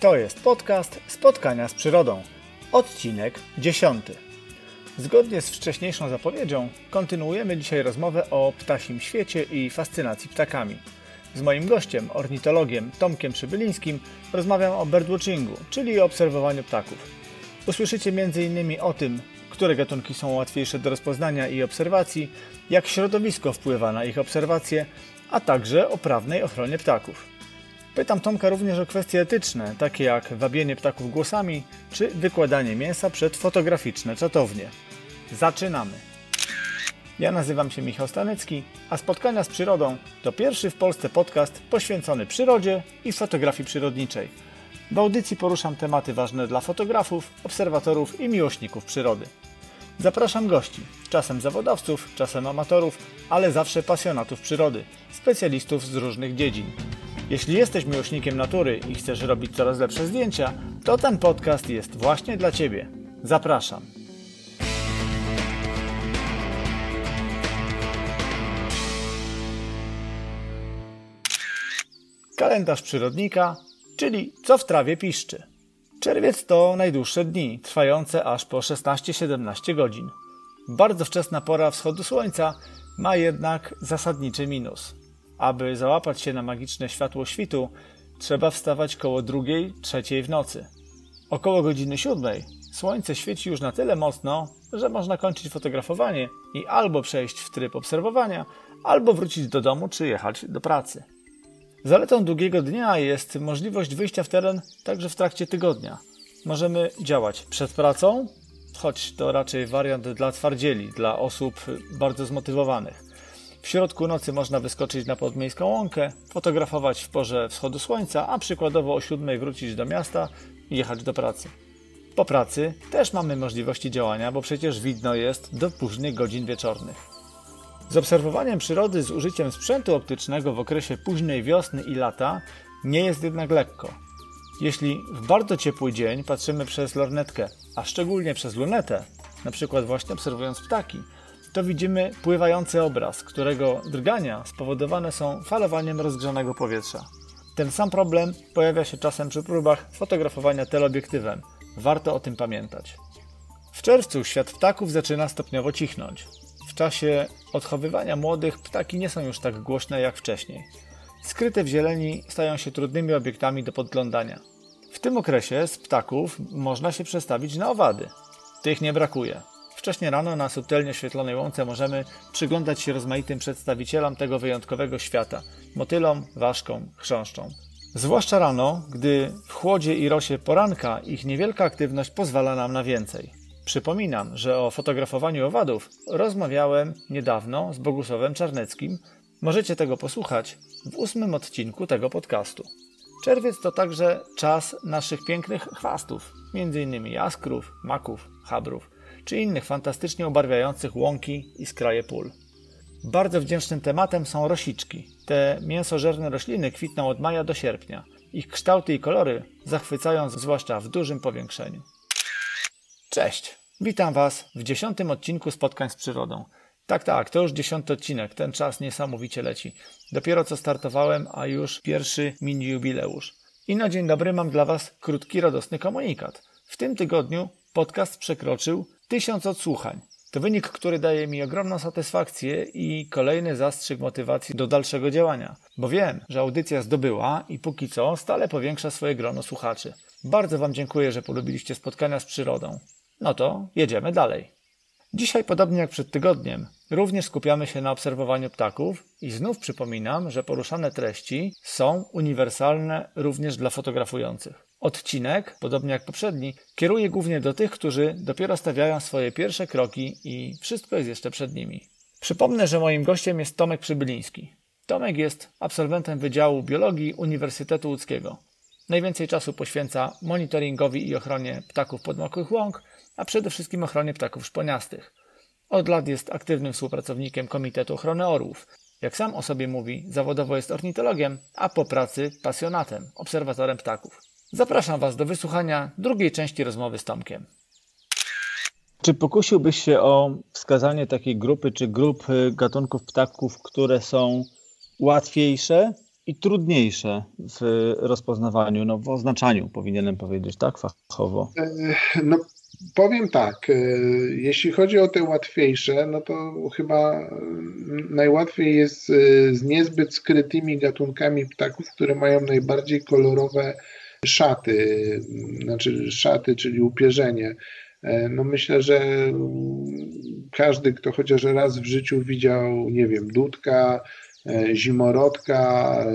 To jest podcast Spotkania z Przyrodą, odcinek 10. Zgodnie z wcześniejszą zapowiedzią, kontynuujemy dzisiaj rozmowę o ptasim świecie i fascynacji ptakami. Z moim gościem, ornitologiem Tomkiem Przybylińskim, rozmawiam o birdwatchingu, czyli obserwowaniu ptaków. Usłyszycie m.in. o tym, które gatunki są łatwiejsze do rozpoznania i obserwacji, jak środowisko wpływa na ich obserwacje, a także o prawnej ochronie ptaków. Pytam Tomka również o kwestie etyczne, takie jak wabienie ptaków głosami czy wykładanie mięsa przed fotograficzne czatownie. Zaczynamy! Ja nazywam się Michał Stanecki, a Spotkania z Przyrodą to pierwszy w Polsce podcast poświęcony przyrodzie i fotografii przyrodniczej. W audycji poruszam tematy ważne dla fotografów, obserwatorów i miłośników przyrody. Zapraszam gości, czasem zawodowców, czasem amatorów, ale zawsze pasjonatów przyrody, specjalistów z różnych dziedzin. Jeśli jesteś miłośnikiem natury i chcesz robić coraz lepsze zdjęcia, to ten podcast jest właśnie dla Ciebie. Zapraszam. Kalendarz przyrodnika, czyli co w trawie piszczy. Czerwiec to najdłuższe dni, trwające aż po 16-17 godzin. Bardzo wczesna pora wschodu słońca ma jednak zasadniczy minus. Aby załapać się na magiczne światło świtu, trzeba wstawać koło drugiej, trzeciej w nocy. Około godziny siódmej słońce świeci już na tyle mocno, że można kończyć fotografowanie i albo przejść w tryb obserwowania, albo wrócić do domu czy jechać do pracy. Zaletą długiego dnia jest możliwość wyjścia w teren także w trakcie tygodnia. Możemy działać przed pracą, choć to raczej wariant dla twardzieli, dla osób bardzo zmotywowanych. W środku nocy można wyskoczyć na podmiejską łąkę, fotografować w porze wschodu słońca, a przykładowo o 7 wrócić do miasta i jechać do pracy. Po pracy też mamy możliwości działania, bo przecież widno jest do późnych godzin wieczornych. Z obserwowaniem przyrody z użyciem sprzętu optycznego w okresie późnej wiosny i lata nie jest jednak lekko. Jeśli w bardzo ciepły dzień patrzymy przez lornetkę, a szczególnie przez lunetę, na przykład właśnie obserwując ptaki, to widzimy pływający obraz, którego drgania spowodowane są falowaniem rozgrzanego powietrza. Ten sam problem pojawia się czasem przy próbach fotografowania teleobiektywem. Warto o tym pamiętać. W czerwcu świat ptaków zaczyna stopniowo cichnąć. W czasie odchowywania młodych ptaki nie są już tak głośne jak wcześniej. Skryte w zieleni stają się trudnymi obiektami do podglądania. W tym okresie z ptaków można się przestawić na owady. Tych nie brakuje. Wcześnie rano na subtelnie oświetlonej łące możemy przyglądać się rozmaitym przedstawicielom tego wyjątkowego świata motylom, ważkom, chrząszczom. Zwłaszcza rano, gdy w chłodzie i rosie poranka ich niewielka aktywność pozwala nam na więcej. Przypominam, że o fotografowaniu owadów rozmawiałem niedawno z Bogusławem Czarneckim. Możecie tego posłuchać w ósmym odcinku tego podcastu. Czerwiec to także czas naszych pięknych chwastów, m.in. jaskrów, maków, chabrów czy innych fantastycznie ubarwiających łąki i skraje pól. Bardzo wdzięcznym tematem są rosiczki. Te mięsożerne rośliny kwitną od maja do sierpnia. Ich kształty i kolory zachwycają zwłaszcza w dużym powiększeniu. Cześć! Witam Was w dziesiątym odcinku Spotkań z Przyrodą. Tak, tak, to już dziesiąty odcinek, ten czas niesamowicie leci. Dopiero co startowałem, a już pierwszy mini jubileusz. I na dzień dobry mam dla Was krótki, radosny komunikat. W tym tygodniu podcast przekroczył tysiąc odsłuchań. To wynik, który daje mi ogromną satysfakcję i kolejny zastrzyk motywacji do dalszego działania, bo wiem, że audycja zdobyła i póki co stale powiększa swoje grono słuchaczy. Bardzo Wam dziękuję, że polubiliście spotkania z przyrodą. No to jedziemy dalej. Dzisiaj, podobnie jak przed tygodniem, również skupiamy się na obserwowaniu ptaków i znów przypominam, że poruszane treści są uniwersalne również dla fotografujących. Odcinek, podobnie jak poprzedni, kieruje głównie do tych, którzy dopiero stawiają swoje pierwsze kroki i wszystko jest jeszcze przed nimi. Przypomnę, że moim gościem jest Tomek Przybyliński. Tomek jest absolwentem Wydziału Biologii Uniwersytetu Łódzkiego. Najwięcej czasu poświęca monitoringowi i ochronie ptaków podmokłych łąk, a przede wszystkim ochronie ptaków szponiastych. Od lat jest aktywnym współpracownikiem Komitetu Ochrony Orłów. Jak sam o sobie mówi, zawodowo jest ornitologiem, a po pracy pasjonatem, obserwatorem ptaków. Zapraszam Was do wysłuchania drugiej części rozmowy z Tomkiem. Czy pokusiłbyś się o wskazanie takiej grupy czy grup y, gatunków ptaków, które są łatwiejsze i trudniejsze w rozpoznawaniu, no w oznaczaniu powinienem powiedzieć, tak, fachowo? E, no powiem tak, e, jeśli chodzi o te łatwiejsze, no to chyba najłatwiej jest z niezbyt skrytymi gatunkami ptaków, które mają najbardziej kolorowe szaty, znaczy szaty, czyli upierzenie. E, no myślę, że każdy, kto chociaż raz w życiu widział, nie wiem, dudka, e, zimorodka, e,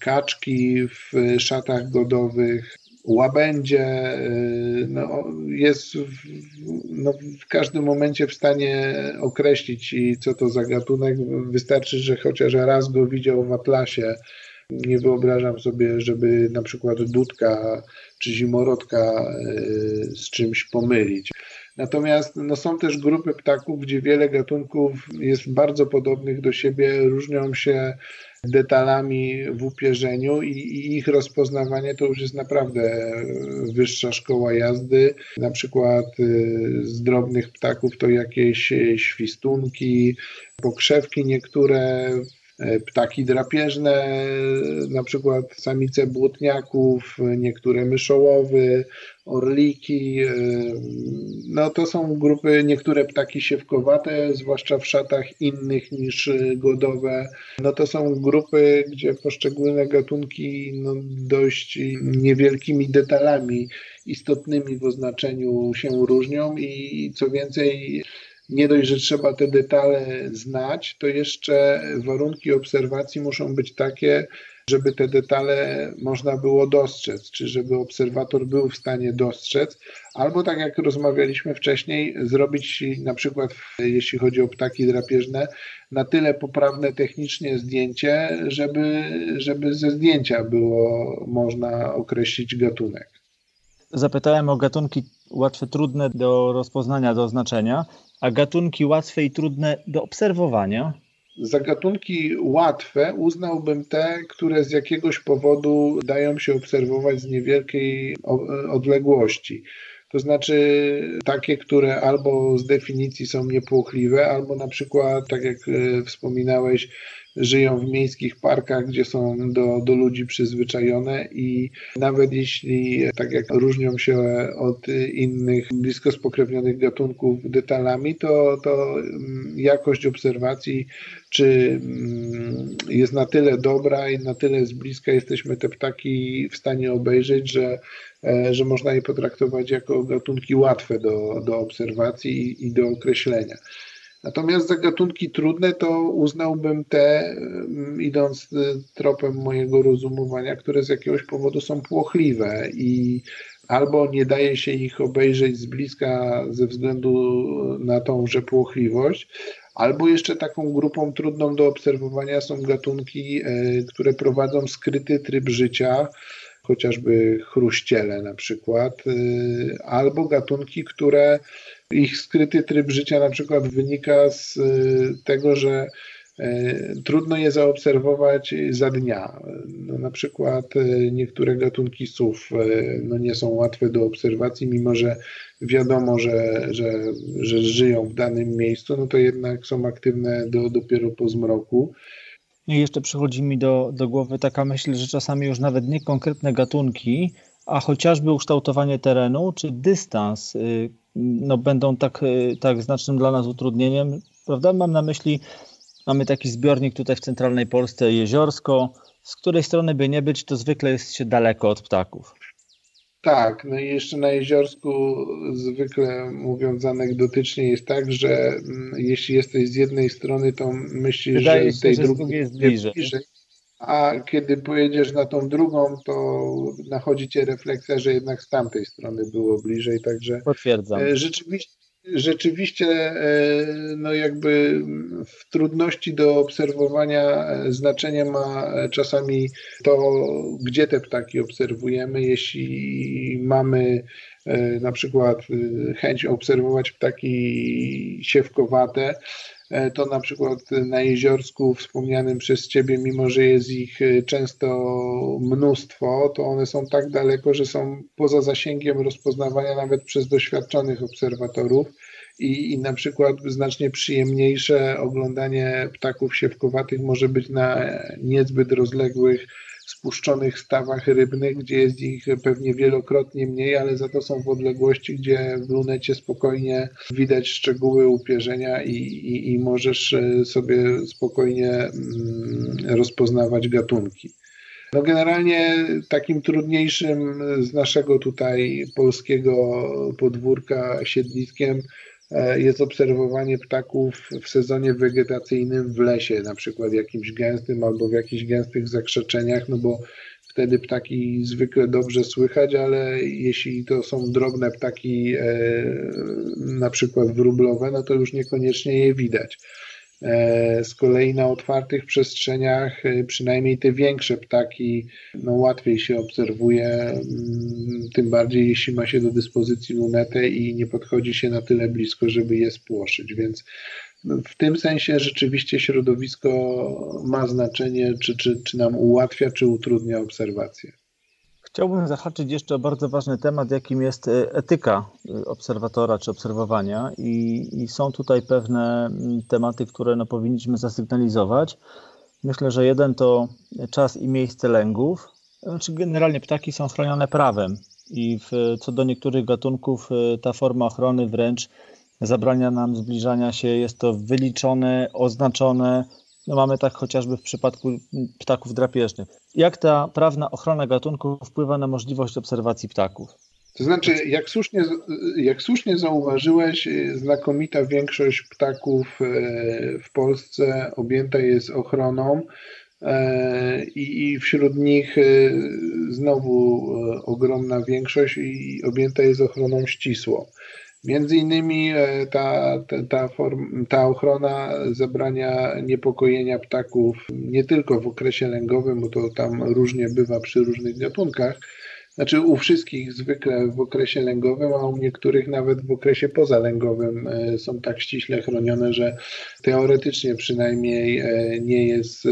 kaczki w szatach godowych, łabędzie, no, jest w, no, w każdym momencie w stanie określić, co to za gatunek. Wystarczy, że chociaż raz go widział w atlasie nie wyobrażam sobie, żeby na przykład dudka czy zimorodka e, z czymś pomylić. Natomiast no, są też grupy ptaków, gdzie wiele gatunków jest bardzo podobnych do siebie, różnią się detalami w upierzeniu i, i, ich rozpoznawanie to już jest naprawdę wyższa szkoła jazdy. Na przykład e, z drobnych ptaków to jakieś świstunki, pokrzewki niektóre ptaki drapieżne, na przykład samice błotniaków, niektóre myszołowy, orliki. E, no to są grupy, niektóre ptaki siewkowate, zwłaszcza w szatach innych niż godowe. No to są grupy, gdzie poszczególne gatunki no, dość niewielkimi detalami istotnymi w oznaczeniu się różnią i co więcej nie dość, że trzeba te detale znać, to jeszcze warunki obserwacji muszą być takie, żeby te detale można było dostrzec, czy żeby obserwator był w stanie dostrzec, albo tak jak rozmawialiśmy wcześniej, zrobić na przykład, jeśli chodzi o ptaki drapieżne, na tyle poprawne technicznie zdjęcie, żeby, żeby ze zdjęcia było można określić gatunek. Zapytałem o gatunki łatwe, trudne do rozpoznania, do oznaczenia a gatunki łatwe i trudne do obserwowania? Za gatunki łatwe uznałbym te, które z jakiegoś powodu dają się obserwować z niewielkiej odległości. To znaczy takie, które albo z definicji są niepłochliwe, albo na przykład, tak jak e, wspominałeś, żyją w miejskich parkach, gdzie są do, do ludzi przyzwyczajone i nawet jeśli, tak jak różnią się od innych blisko spokrewnionych gatunków detalami, to, to mm, jakość obserwacji czy mm, jest na tyle dobra i na tyle z bliska jesteśmy te ptaki w stanie obejrzeć, że, e, że można je potraktować jako gatunki łatwe do, do obserwacji i, i do określenia. Natomiast za gatunki trudne to uznałbym te, mm, idąc y, tropem mojego rozumowania, które z jakiegoś powodu są płochliwe i albo nie daje się ich obejrzeć z bliska ze względu na tąże płochliwość, albo jeszcze taką grupą trudną do obserwowania są gatunki, y, które prowadzą skryty tryb życia, chociażby chruściele na przykład, y, albo gatunki, które ich skryty tryb życia na przykład wynika z y, tego, że y, trudno je zaobserwować za dnia. No, na przykład y, niektóre gatunki sów no, nie są łatwe do obserwacji, mimo że wiadomo, że, że, że żyją w danym miejscu, no to jednak są aktywne do, dopiero po zmroku. I jeszcze przychodzi mi do, do głowy taka myśl, że czasami już nawet nie konkretne gatunki, a chociażby ukształtowanie terenu czy dystans no, będą tak, y, tak znacznym dla nas utrudnieniem. Prawda? Mam na myśli, mamy taki zbiornik tutaj w centralnej Polsce, jeziorsko. Z której strony by nie być, to zwykle jest się daleko od ptaków. Tak, no i jeszcze na Jeziorsku zwykle mówiąc anegdotycznie jest tak, że mm, jeśli jesteś z jednej strony, to myślisz, Wydaje że z tej drugiej jest bliżej. bliżej a kiedy pojedziesz na tą drugą, to nachodzi cię refleksja, że jednak z tamtej strony było bliżej, także potwierdzam. E, rzeczywiście, rzeczywiście e, no jakby w trudności do obserwowania e, znaczenie ma czasami to, gdzie te ptaki obserwujemy. Jeśli mamy na przykład chęć obserwować ptaki siewkowate, to na przykład na jeziorsku wspomnianym przez Ciebie, mimo że jest ich e, często mnóstwo, to one są tak daleko, że są poza zasięgiem rozpoznawania nawet przez doświadczonych obserwatorów i, i na przykład znacznie przyjemniejsze oglądanie ptaków siewkowatych może być na niezbyt rozległych spuszczonych stawach rybnych, gdzie jest ich pewnie wielokrotnie mniej, ale za to są w odległości, gdzie w lunecie spokojnie widać szczegóły upierzenia i, i, i możesz e, sobie spokojnie mm, rozpoznawać gatunki. No generalnie takim trudniejszym z naszego tutaj polskiego podwórka siedliskiem jest obserwowanie ptaków w sezonie wegetacyjnym w lesie, na przykład jakimś gęstym albo w jakichś gęstych zakrzeczeniach, no bo wtedy ptaki zwykle dobrze słychać, ale jeśli to są drobne ptaki, e, na przykład wróblowe, no to już niekoniecznie je widać. E, z kolei na otwartych przestrzeniach, e, przynajmniej te większe ptaki, no łatwiej się obserwuje, mm, tym bardziej jeśli ma się do dyspozycji lunetę i nie podchodzi się na tyle blisko, żeby je spłoszyć. Więc w tym sensie rzeczywiście środowisko ma znaczenie, czy, czy, czy nam ułatwia, czy utrudnia obserwację. Chciałbym zahaczyć jeszcze o bardzo ważny temat, jakim jest e, etyka e, obserwatora czy obserwowania, i, i są tutaj pewne mm, tematy, które no, powinniśmy zasygnalizować. Myślę, że jeden to czas i miejsce lęgów. Znaczy, generalnie ptaki są chronione prawem, i w, co do niektórych gatunków e, ta forma ochrony wręcz zabrania nam zbliżania się. Jest to wyliczone, oznaczone, no mamy tak chociażby w przypadku ptaków drapieżnych. Jak ta prawna ochrona gatunku wpływa na możliwość obserwacji ptaków? To znaczy, jak słusznie, jak słusznie zauważyłeś, znakomita większość ptaków e, w Polsce objęta jest ochroną e, i wśród nich e, znowu ogromna większość i objęta jest ochroną ścisłą. Między innymi e, ta, ta, form, ta ochrona zabrania niepokojenia ptaków nie tylko w okresie lęgowym, bo to tam różnie bywa przy różnych gatunkach, znaczy u wszystkich zwykle w okresie lęgowym, a u niektórych nawet w okresie pozalęgowym e, są tak ściśle chronione, że teoretycznie przynajmniej e, nie jest e,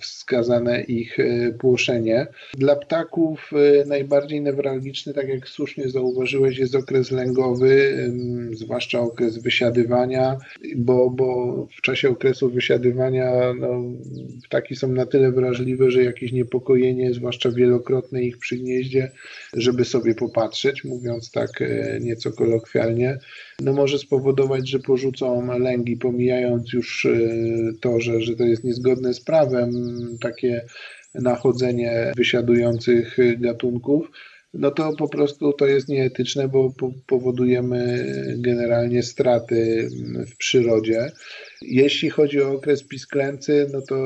wskazane ich płoszenie. Dla ptaków najbardziej newralgiczny, tak jak słusznie zauważyłeś, jest okres lęgowy, zwłaszcza okres wysiadywania, bo, bo w czasie okresu wysiadywania no, ptaki są na tyle wrażliwe, że jakieś niepokojenie, zwłaszcza wielokrotne ich przy gnieździe, żeby sobie popatrzeć, mówiąc tak e, nieco kolokwialnie, no może spowodować, że porzucą lęgi, pomijając już e, to, że, że to jest niezgodne z prawem, takie nachodzenie wysiadujących gatunków, no to po prostu to jest nieetyczne, bo powodujemy generalnie straty w przyrodzie. Jeśli chodzi o okres pisklęcy, no to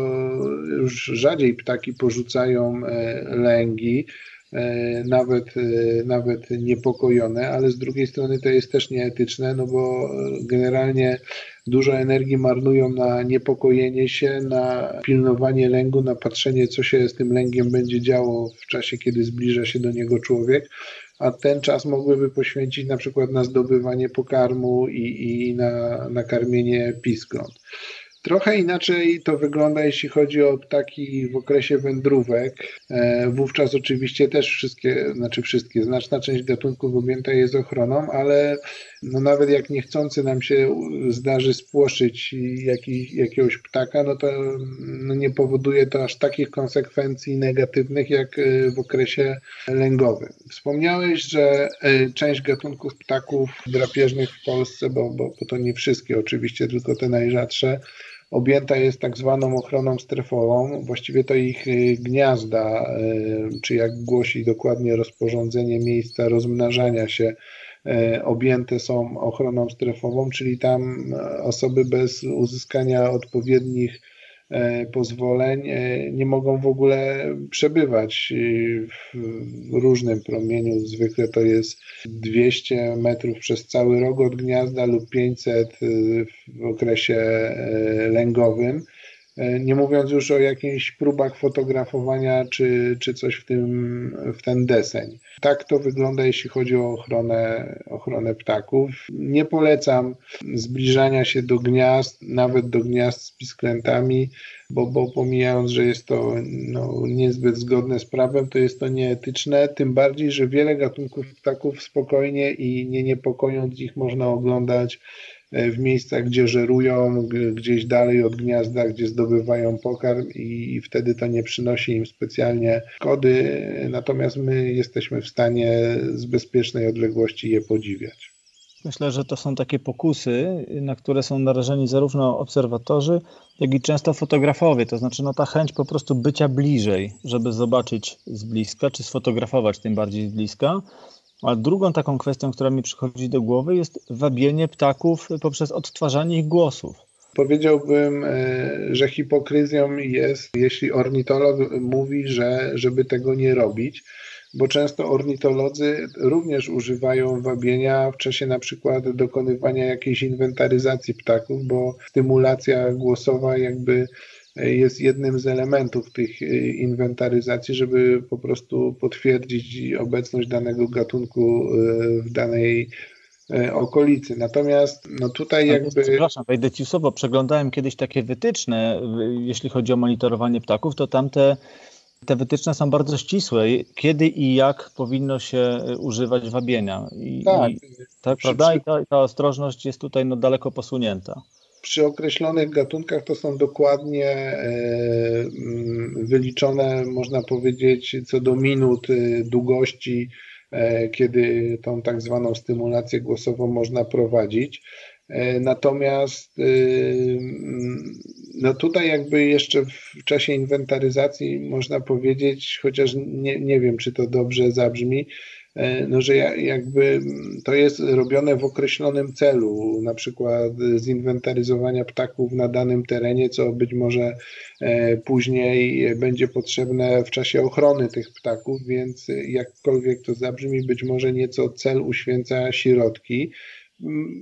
już rzadziej ptaki porzucają e, lęgi. E, nawet, e, nawet niepokojone, ale z drugiej strony to jest też nieetyczne, no bo generalnie dużo energii marnują na niepokojenie się, na pilnowanie lęgu, na patrzenie, co się z tym lęgiem będzie działo w czasie, kiedy zbliża się do niego człowiek, a ten czas mogłyby poświęcić na przykład na zdobywanie pokarmu i, i na, na karmienie piskląt. Trochę inaczej to wygląda, jeśli chodzi o ptaki w okresie wędrówek. E, wówczas oczywiście też wszystkie, znaczy wszystkie, znaczna część gatunków objęta jest ochroną, ale no nawet jak niechcący nam się zdarzy spłoszyć jaki, jakiegoś ptaka, no to no nie powoduje to aż takich konsekwencji negatywnych jak e, w okresie lęgowym. Wspomniałeś, że e, część gatunków ptaków drapieżnych w Polsce, bo, bo, bo to nie wszystkie oczywiście, tylko te najrzadsze, objęta jest tak zwaną ochroną strefową. Właściwie to ich y, gniazda, y, czy jak głosi dokładnie rozporządzenie miejsca rozmnażania się, y, objęte są ochroną strefową, czyli tam osoby bez uzyskania odpowiednich pozwoleń e, nie mogą w ogóle przebywać w różnym promieniu. Zwykle to jest 200 metrów przez cały rok od gniazda lub 500 e, w okresie lęgowym. E, nie mówiąc już o jakichś próbach fotografowania czy, czy coś w, tym, w ten deseń. Tak to wygląda, jeśli chodzi o ochronę, ochronę ptaków. Nie polecam zbliżania się do gniazd, nawet do gniazd z pisklętami, bo, bo pomijając, że jest to no, niezbyt zgodne z prawem, to jest to nieetyczne, tym bardziej, że wiele gatunków ptaków spokojnie i nie niepokojąc ich można oglądać w miejscach, gdzie żerują, gdzieś dalej od gniazda, gdzie zdobywają pokarm i wtedy to nie przynosi im specjalnie szkody, natomiast my jesteśmy w stanie z bezpiecznej odległości je podziwiać. Myślę, że to są takie pokusy, na które są narażeni zarówno obserwatorzy, jak i często fotografowie. To znaczy no, ta chęć po prostu bycia bliżej, żeby zobaczyć z bliska, czy sfotografować tym bardziej z bliska. A drugą taką kwestią, która mi przychodzi do głowy, jest wabienie ptaków poprzez odtwarzanie ich głosów. Powiedziałbym, e, że hipokryzją jest, jeśli ornitolog mówi, że żeby tego nie robić bo często ornitolodzy również używają wabienia w czasie na przykład dokonywania jakiejś inwentaryzacji ptaków, bo stymulacja głosowa jakby jest jednym z elementów tych inwentaryzacji, żeby po prostu potwierdzić obecność danego gatunku e, w danej e, okolicy. Natomiast no tutaj jakby... Przepraszam, wejdę ci słowo. Przeglądałem kiedyś takie wytyczne, jeśli chodzi o monitorowanie ptaków, to tamte te wytyczne są bardzo ścisłe. Kiedy i jak powinno się używać wabienia. I, tak, i, tak przy, prawda? I ta, ta, ostrożność jest tutaj no, daleko posunięta. Przy określonych gatunkach to są dokładnie e, mm, wyliczone, można powiedzieć, co do minut e, długości, kiedy tą tak zwaną stymulację głosową można prowadzić. E, natomiast y, no tutaj jakby jeszcze w czasie inwentaryzacji można powiedzieć, chociaż nie, nie wiem, czy to dobrze zabrzmi, e, no, że jakby to jest robione w określonym celu, na przykład zinwentaryzowania ptaków na danym terenie, co być może e, później będzie potrzebne w czasie ochrony tych ptaków, więc jakkolwiek to zabrzmi, być może nieco cel uświęca środki.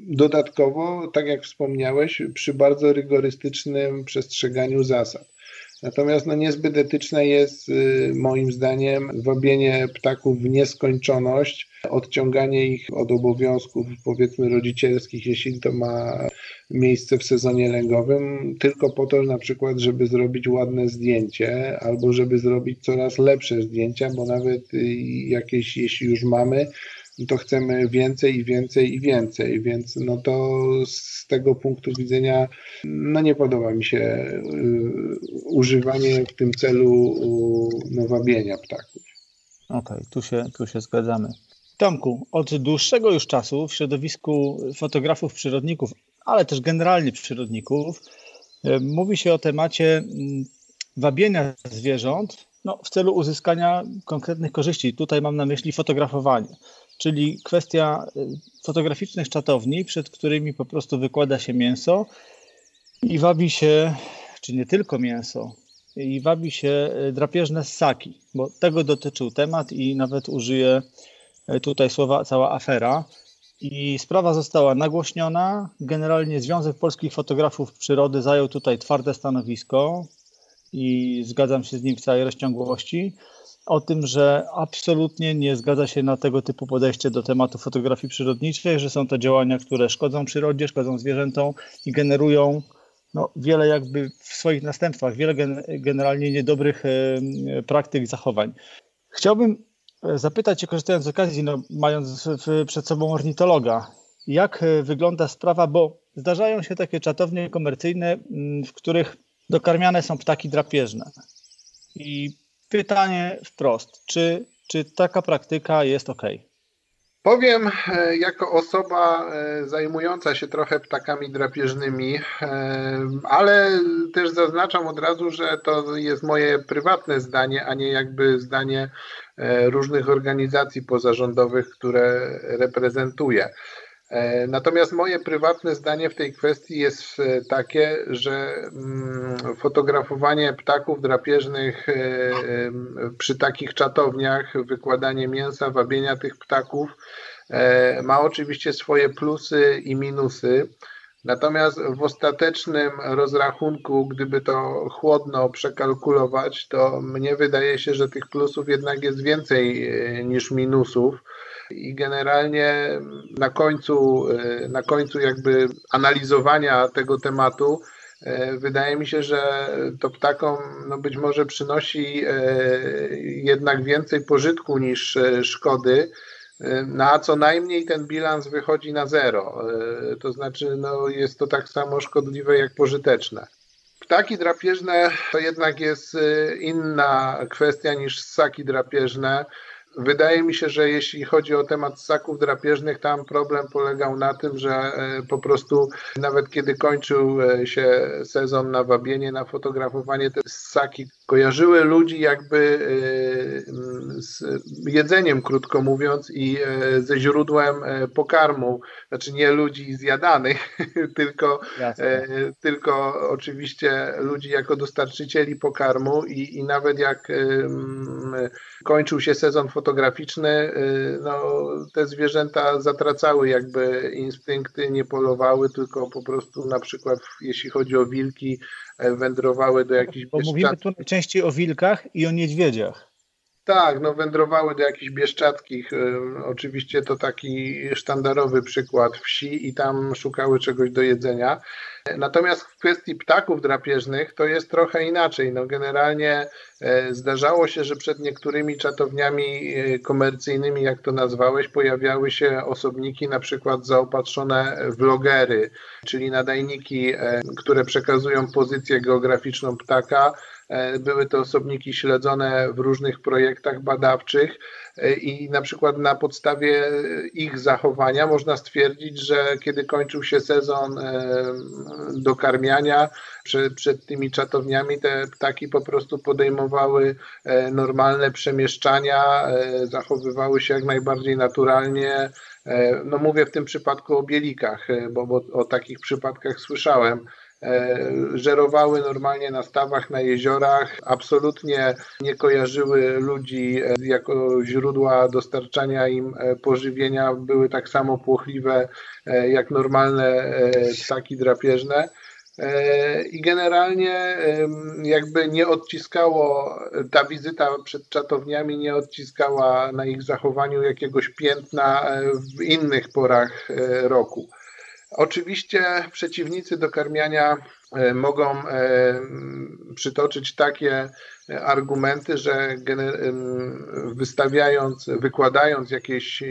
Dodatkowo, tak jak wspomniałeś, przy bardzo rygorystycznym przestrzeganiu zasad. Natomiast no, niezbyt etyczne jest y, moim zdaniem wabienie ptaków w nieskończoność, odciąganie ich od obowiązków powiedzmy rodzicielskich, jeśli to ma miejsce w sezonie lęgowym, tylko po to na przykład, żeby zrobić ładne zdjęcie albo żeby zrobić coraz lepsze zdjęcia, bo nawet y, jakieś, jeśli już mamy, to chcemy więcej i więcej i więcej, więc no to z tego punktu widzenia no nie podoba mi się y, używanie w tym celu no, wabienia ptaków. Okej, okay, tu, się, tu się zgadzamy. Tomku, od dłuższego już czasu w środowisku fotografów, przyrodników, ale też generalnie przyrodników, y, mówi się o temacie mm, wabienia zwierząt no, w celu uzyskania konkretnych korzyści. Tutaj mam na myśli fotografowanie czyli kwestia y, fotograficznych czatowni, przed którymi po prostu wykłada się mięso i wabi się, czy nie tylko mięso, i wabi się y, drapieżne ssaki, bo tego dotyczył temat i nawet użyję y, tutaj słowa cała afera. I sprawa została nagłośniona. Generalnie Związek Polskich Fotografów Przyrody zajął tutaj twarde stanowisko i zgadzam się z nim w całej rozciągłości o tym, że absolutnie nie zgadza się na tego typu podejście do tematu fotografii przyrodniczej, że są to działania, które szkodzą przyrodzie, szkodzą zwierzętom i generują no, wiele jakby w swoich następstwach, wiele gen generalnie niedobrych praktyk, zachowań. Chciałbym e, zapytać Cię, korzystając z okazji, no, mając w, przed sobą ornitologa, jak e, wygląda sprawa, bo zdarzają się takie czatownie komercyjne, w których dokarmiane są ptaki drapieżne. I pytanie wprost, czy, czy taka praktyka jest ok? Powiem, e, jako osoba e, zajmująca się trochę ptakami drapieżnymi, e, ale też zaznaczam od razu, że to jest moje prywatne zdanie, a nie jakby zdanie różnych organizacji pozarządowych, które reprezentuję. E, natomiast moje prywatne zdanie w tej kwestii jest e, takie, że mm, fotografowanie ptaków drapieżnych e, przy takich czatowniach, wykładanie mięsa, wabienia tych ptaków ma oczywiście swoje plusy i minusy. Natomiast w ostatecznym rozrachunku, gdyby to chłodno przekalkulować, to mnie wydaje się, że tych plusów jednak jest więcej niż minusów i generalnie na końcu, e, na końcu jakby analizowania tego tematu e, wydaje mi się, że to ptakom no być może przynosi e, jednak więcej pożytku niż szkody, na co najmniej ten bilans wychodzi na zero. To znaczy, no, jest to tak samo szkodliwe jak pożyteczne. Ptaki drapieżne to jednak jest inna kwestia niż ssaki drapieżne. Wydaje mi się, że jeśli chodzi o temat ssaków drapieżnych, tam problem polegał na tym, że e, po prostu nawet kiedy kończył e, się sezon na wabienie, na fotografowanie, te ssaki kojarzyły ludzi jakby e, z jedzeniem, krótko mówiąc, i ze źródłem pokarmu. Znaczy nie ludzi zjadanych, tylko, tylko oczywiście ludzi jako dostarczycieli pokarmu i, i nawet jak kończył się sezon fotograficzny, no, te zwierzęta zatracały jakby instynkty, nie polowały, tylko po prostu na przykład jeśli chodzi o wilki, e, wędrowały do jakichś Bo mówimy tu najczęściej o wilkach i o niedźwiedziach. Tak, no wędrowały do jakichś bieszczadkich. Y, oczywiście to taki sztandarowy przykład wsi i tam szukały czegoś do jedzenia. Natomiast w kwestii ptaków drapieżnych to jest trochę inaczej. No generalnie e, zdarzało się, że przed niektórymi czatowniami e, komercyjnymi, jak to nazwałeś, pojawiały się osobniki na przykład zaopatrzone w logery, czyli nadajniki, e, które przekazują pozycję geograficzną ptaka E, były to osobniki śledzone w różnych projektach badawczych e, i na przykład na podstawie ich zachowania można stwierdzić, że kiedy kończył się sezon e, dokarmiania przed, przed tymi czatowniami, te ptaki po prostu podejmowały normalne przemieszczania, zachowywały się jak najbardziej naturalnie. No mówię w tym przypadku o bielikach, bo, bo o takich przypadkach słyszałem E, żerowały normalnie na stawach, na jeziorach, absolutnie nie kojarzyły ludzi e, jako źródła dostarczania im e, pożywienia, były tak samo płochliwe jak normalne ptaki drapieżne. I generalnie jakby nie odciskało, ta wizyta przed czatowniami nie odciskała na ich zachowaniu jakiegoś piętna w innych porach roku. Oczywiście przeciwnicy dokarmiania e, mogą e, przytoczyć takie argumenty, że wystawiając, wykładając jakieś e,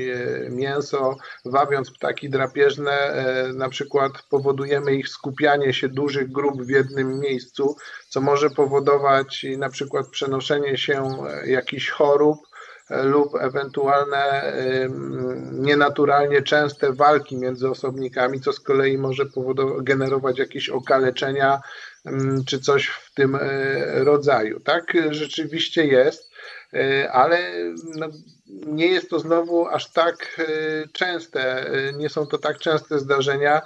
mięso, wabiąc ptaki drapieżne, na przykład powodujemy ich skupianie się dużych grup w jednym miejscu, co może powodować na przykład przenoszenie się jakichś chorób, lub ewentualne nienaturalnie częste walki między osobnikami, co z kolei może generować jakieś okaleczenia czy coś w tym e, rodzaju. Tak rzeczywiście jest, e, ale no, nie jest to znowu aż tak e, częste, nie są to tak częste zdarzenia,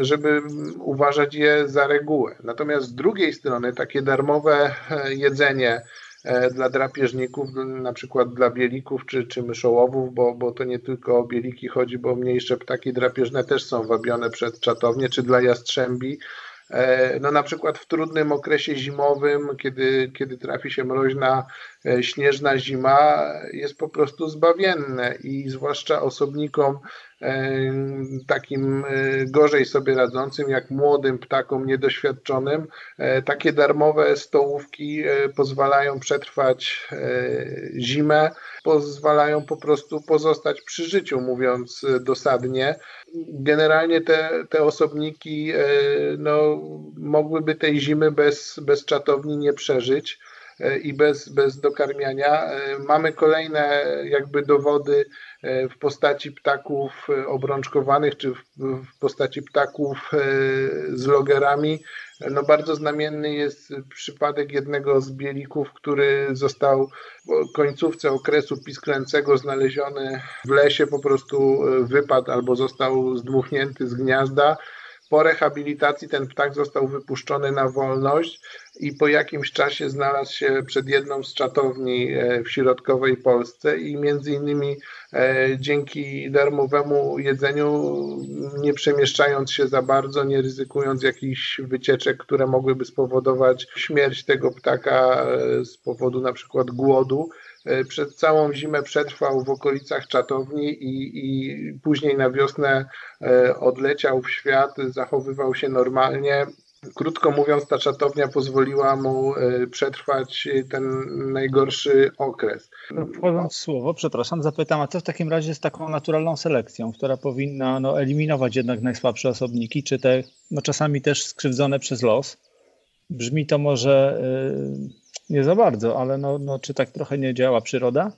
żeby uważać je za regułę. Natomiast z drugiej strony takie darmowe jedzenie, dla drapieżników, na przykład dla bielików czy, czy myszołowów, bo, bo to nie tylko o bieliki chodzi, bo mniejsze ptaki drapieżne też są wabione przed czatownię, czy dla jastrzębi. E, no na przykład w trudnym okresie zimowym, kiedy, kiedy trafi się mroźna, e, śnieżna zima, jest po prostu zbawienne i zwłaszcza osobnikom takim gorzej sobie radzącym, jak młodym ptakom niedoświadczonym, takie darmowe stołówki pozwalają przetrwać zimę, pozwalają po prostu pozostać przy życiu, mówiąc dosadnie. Generalnie te, te osobniki no, mogłyby tej zimy bez, bez czatowni nie przeżyć i bez, bez dokarmiania. Mamy kolejne jakby dowody E, w postaci ptaków e, obrączkowanych, czy w postaci ptaków e, z logerami. No bardzo znamienny jest przypadek jednego z bielików, który został w końcówce okresu pisklęcego znaleziony w lesie, po prostu wypadł albo został zdmuchnięty z gniazda. Po rehabilitacji ten ptak został wypuszczony na wolność i po jakimś czasie znalazł się przed jedną z czatowni w środkowej Polsce i między innymi E, dzięki darmowemu jedzeniu, nie przemieszczając się za bardzo, nie ryzykując jakichś wycieczek, które mogłyby spowodować śmierć tego ptaka e, z powodu na przykład głodu. E, Przed całą zimę przetrwał w okolicach czatowni i, i później na wiosnę odleciał w świat, zachowywał się normalnie Krótko mówiąc, ta czatownia pozwoliła mu e, przetrwać ten najgorszy okres. Wchodząc w słowo, przepraszam, zapytam, a co w takim razie z taką naturalną selekcją, która powinna no, eliminować jednak najsłabsze osobniki, czy te no, czasami też skrzywdzone przez los? Brzmi to może yy, nie za bardzo, ale no, no, czy tak trochę nie działa przyroda?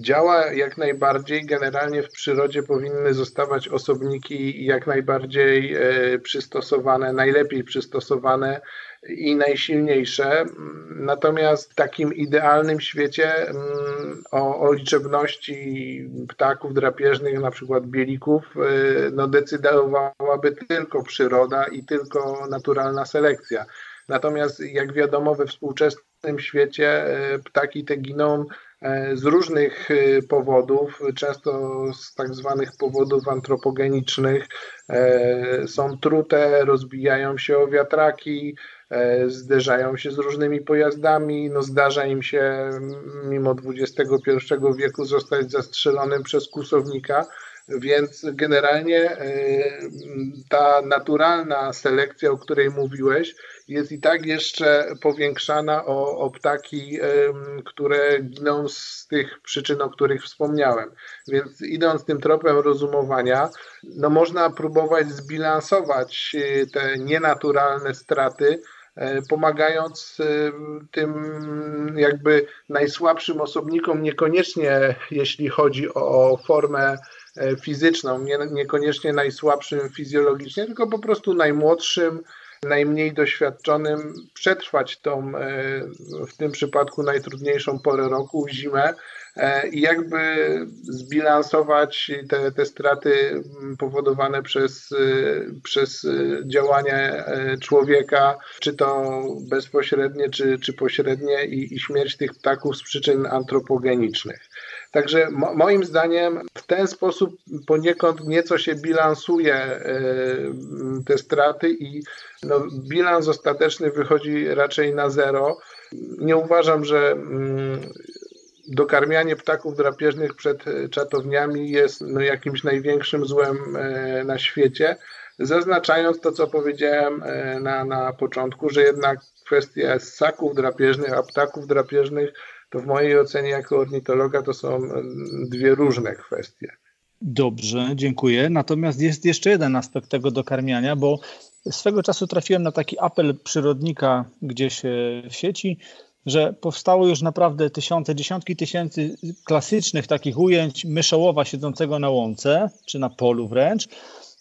działa jak najbardziej. Generalnie w przyrodzie powinny zostawać osobniki jak najbardziej e, przystosowane, najlepiej przystosowane i najsilniejsze. Natomiast w takim idealnym świecie mm, o, o liczebności ptaków drapieżnych, na przykład bielików, e, no decydowałaby tylko przyroda i tylko naturalna selekcja. Natomiast jak wiadomo we współczesnym świecie e, ptaki te giną E, z różnych e, powodów, często z tak zwanych powodów antropogenicznych. Są trute, rozbijają się o wiatraki, zderzają się z różnymi pojazdami. No zdarza im się mimo XXI wieku zostać zastrzelonym przez kusownika. Więc generalnie ta naturalna selekcja, o której mówiłeś, jest i tak jeszcze powiększana o, o ptaki, które giną z tych przyczyn, o których wspomniałem. Więc idąc tym tropem rozumowania, no można próbować zbilansować e, te nienaturalne straty, e, pomagając tym jakby najsłabszym osobnikom, niekoniecznie jeśli chodzi o formę fizyczną, nie, niekoniecznie najsłabszym fizjologicznie, tylko po prostu najmłodszym, najmniej doświadczonym przetrwać tą, e, w tym przypadku najtrudniejszą porę roku, zimę. e, i jakby zbilansować te, te straty powodowane przez, e, przez działania człowieka, czy to bezpośrednie, czy, czy pośrednie i, i śmierć tych ptaków z przyczyn antropogenicznych. Także mo moim zdaniem w ten sposób poniekąd nieco się bilansuje e, te straty i no, bilans ostateczny wychodzi raczej na zero. Nie uważam, że mm, dokarmianie ptaków drapieżnych przed czatowniami jest no, jakimś największym złem e, na świecie, zaznaczając to, co powiedziałem e, na, na początku, że jednak kwestia ssaków drapieżnych, a ptaków drapieżnych to w mojej ocenie jako ornitologa to są dwie różne kwestie. Dobrze, dziękuję. Natomiast jest jeszcze jeden aspekt tego dokarmiania, bo swego czasu trafiłem na taki apel przyrodnika gdzieś w sieci, że powstało już naprawdę tysiące, dziesiątki tysięcy klasycznych takich ujęć myszołowa siedzącego na łące, czy na polu wręcz.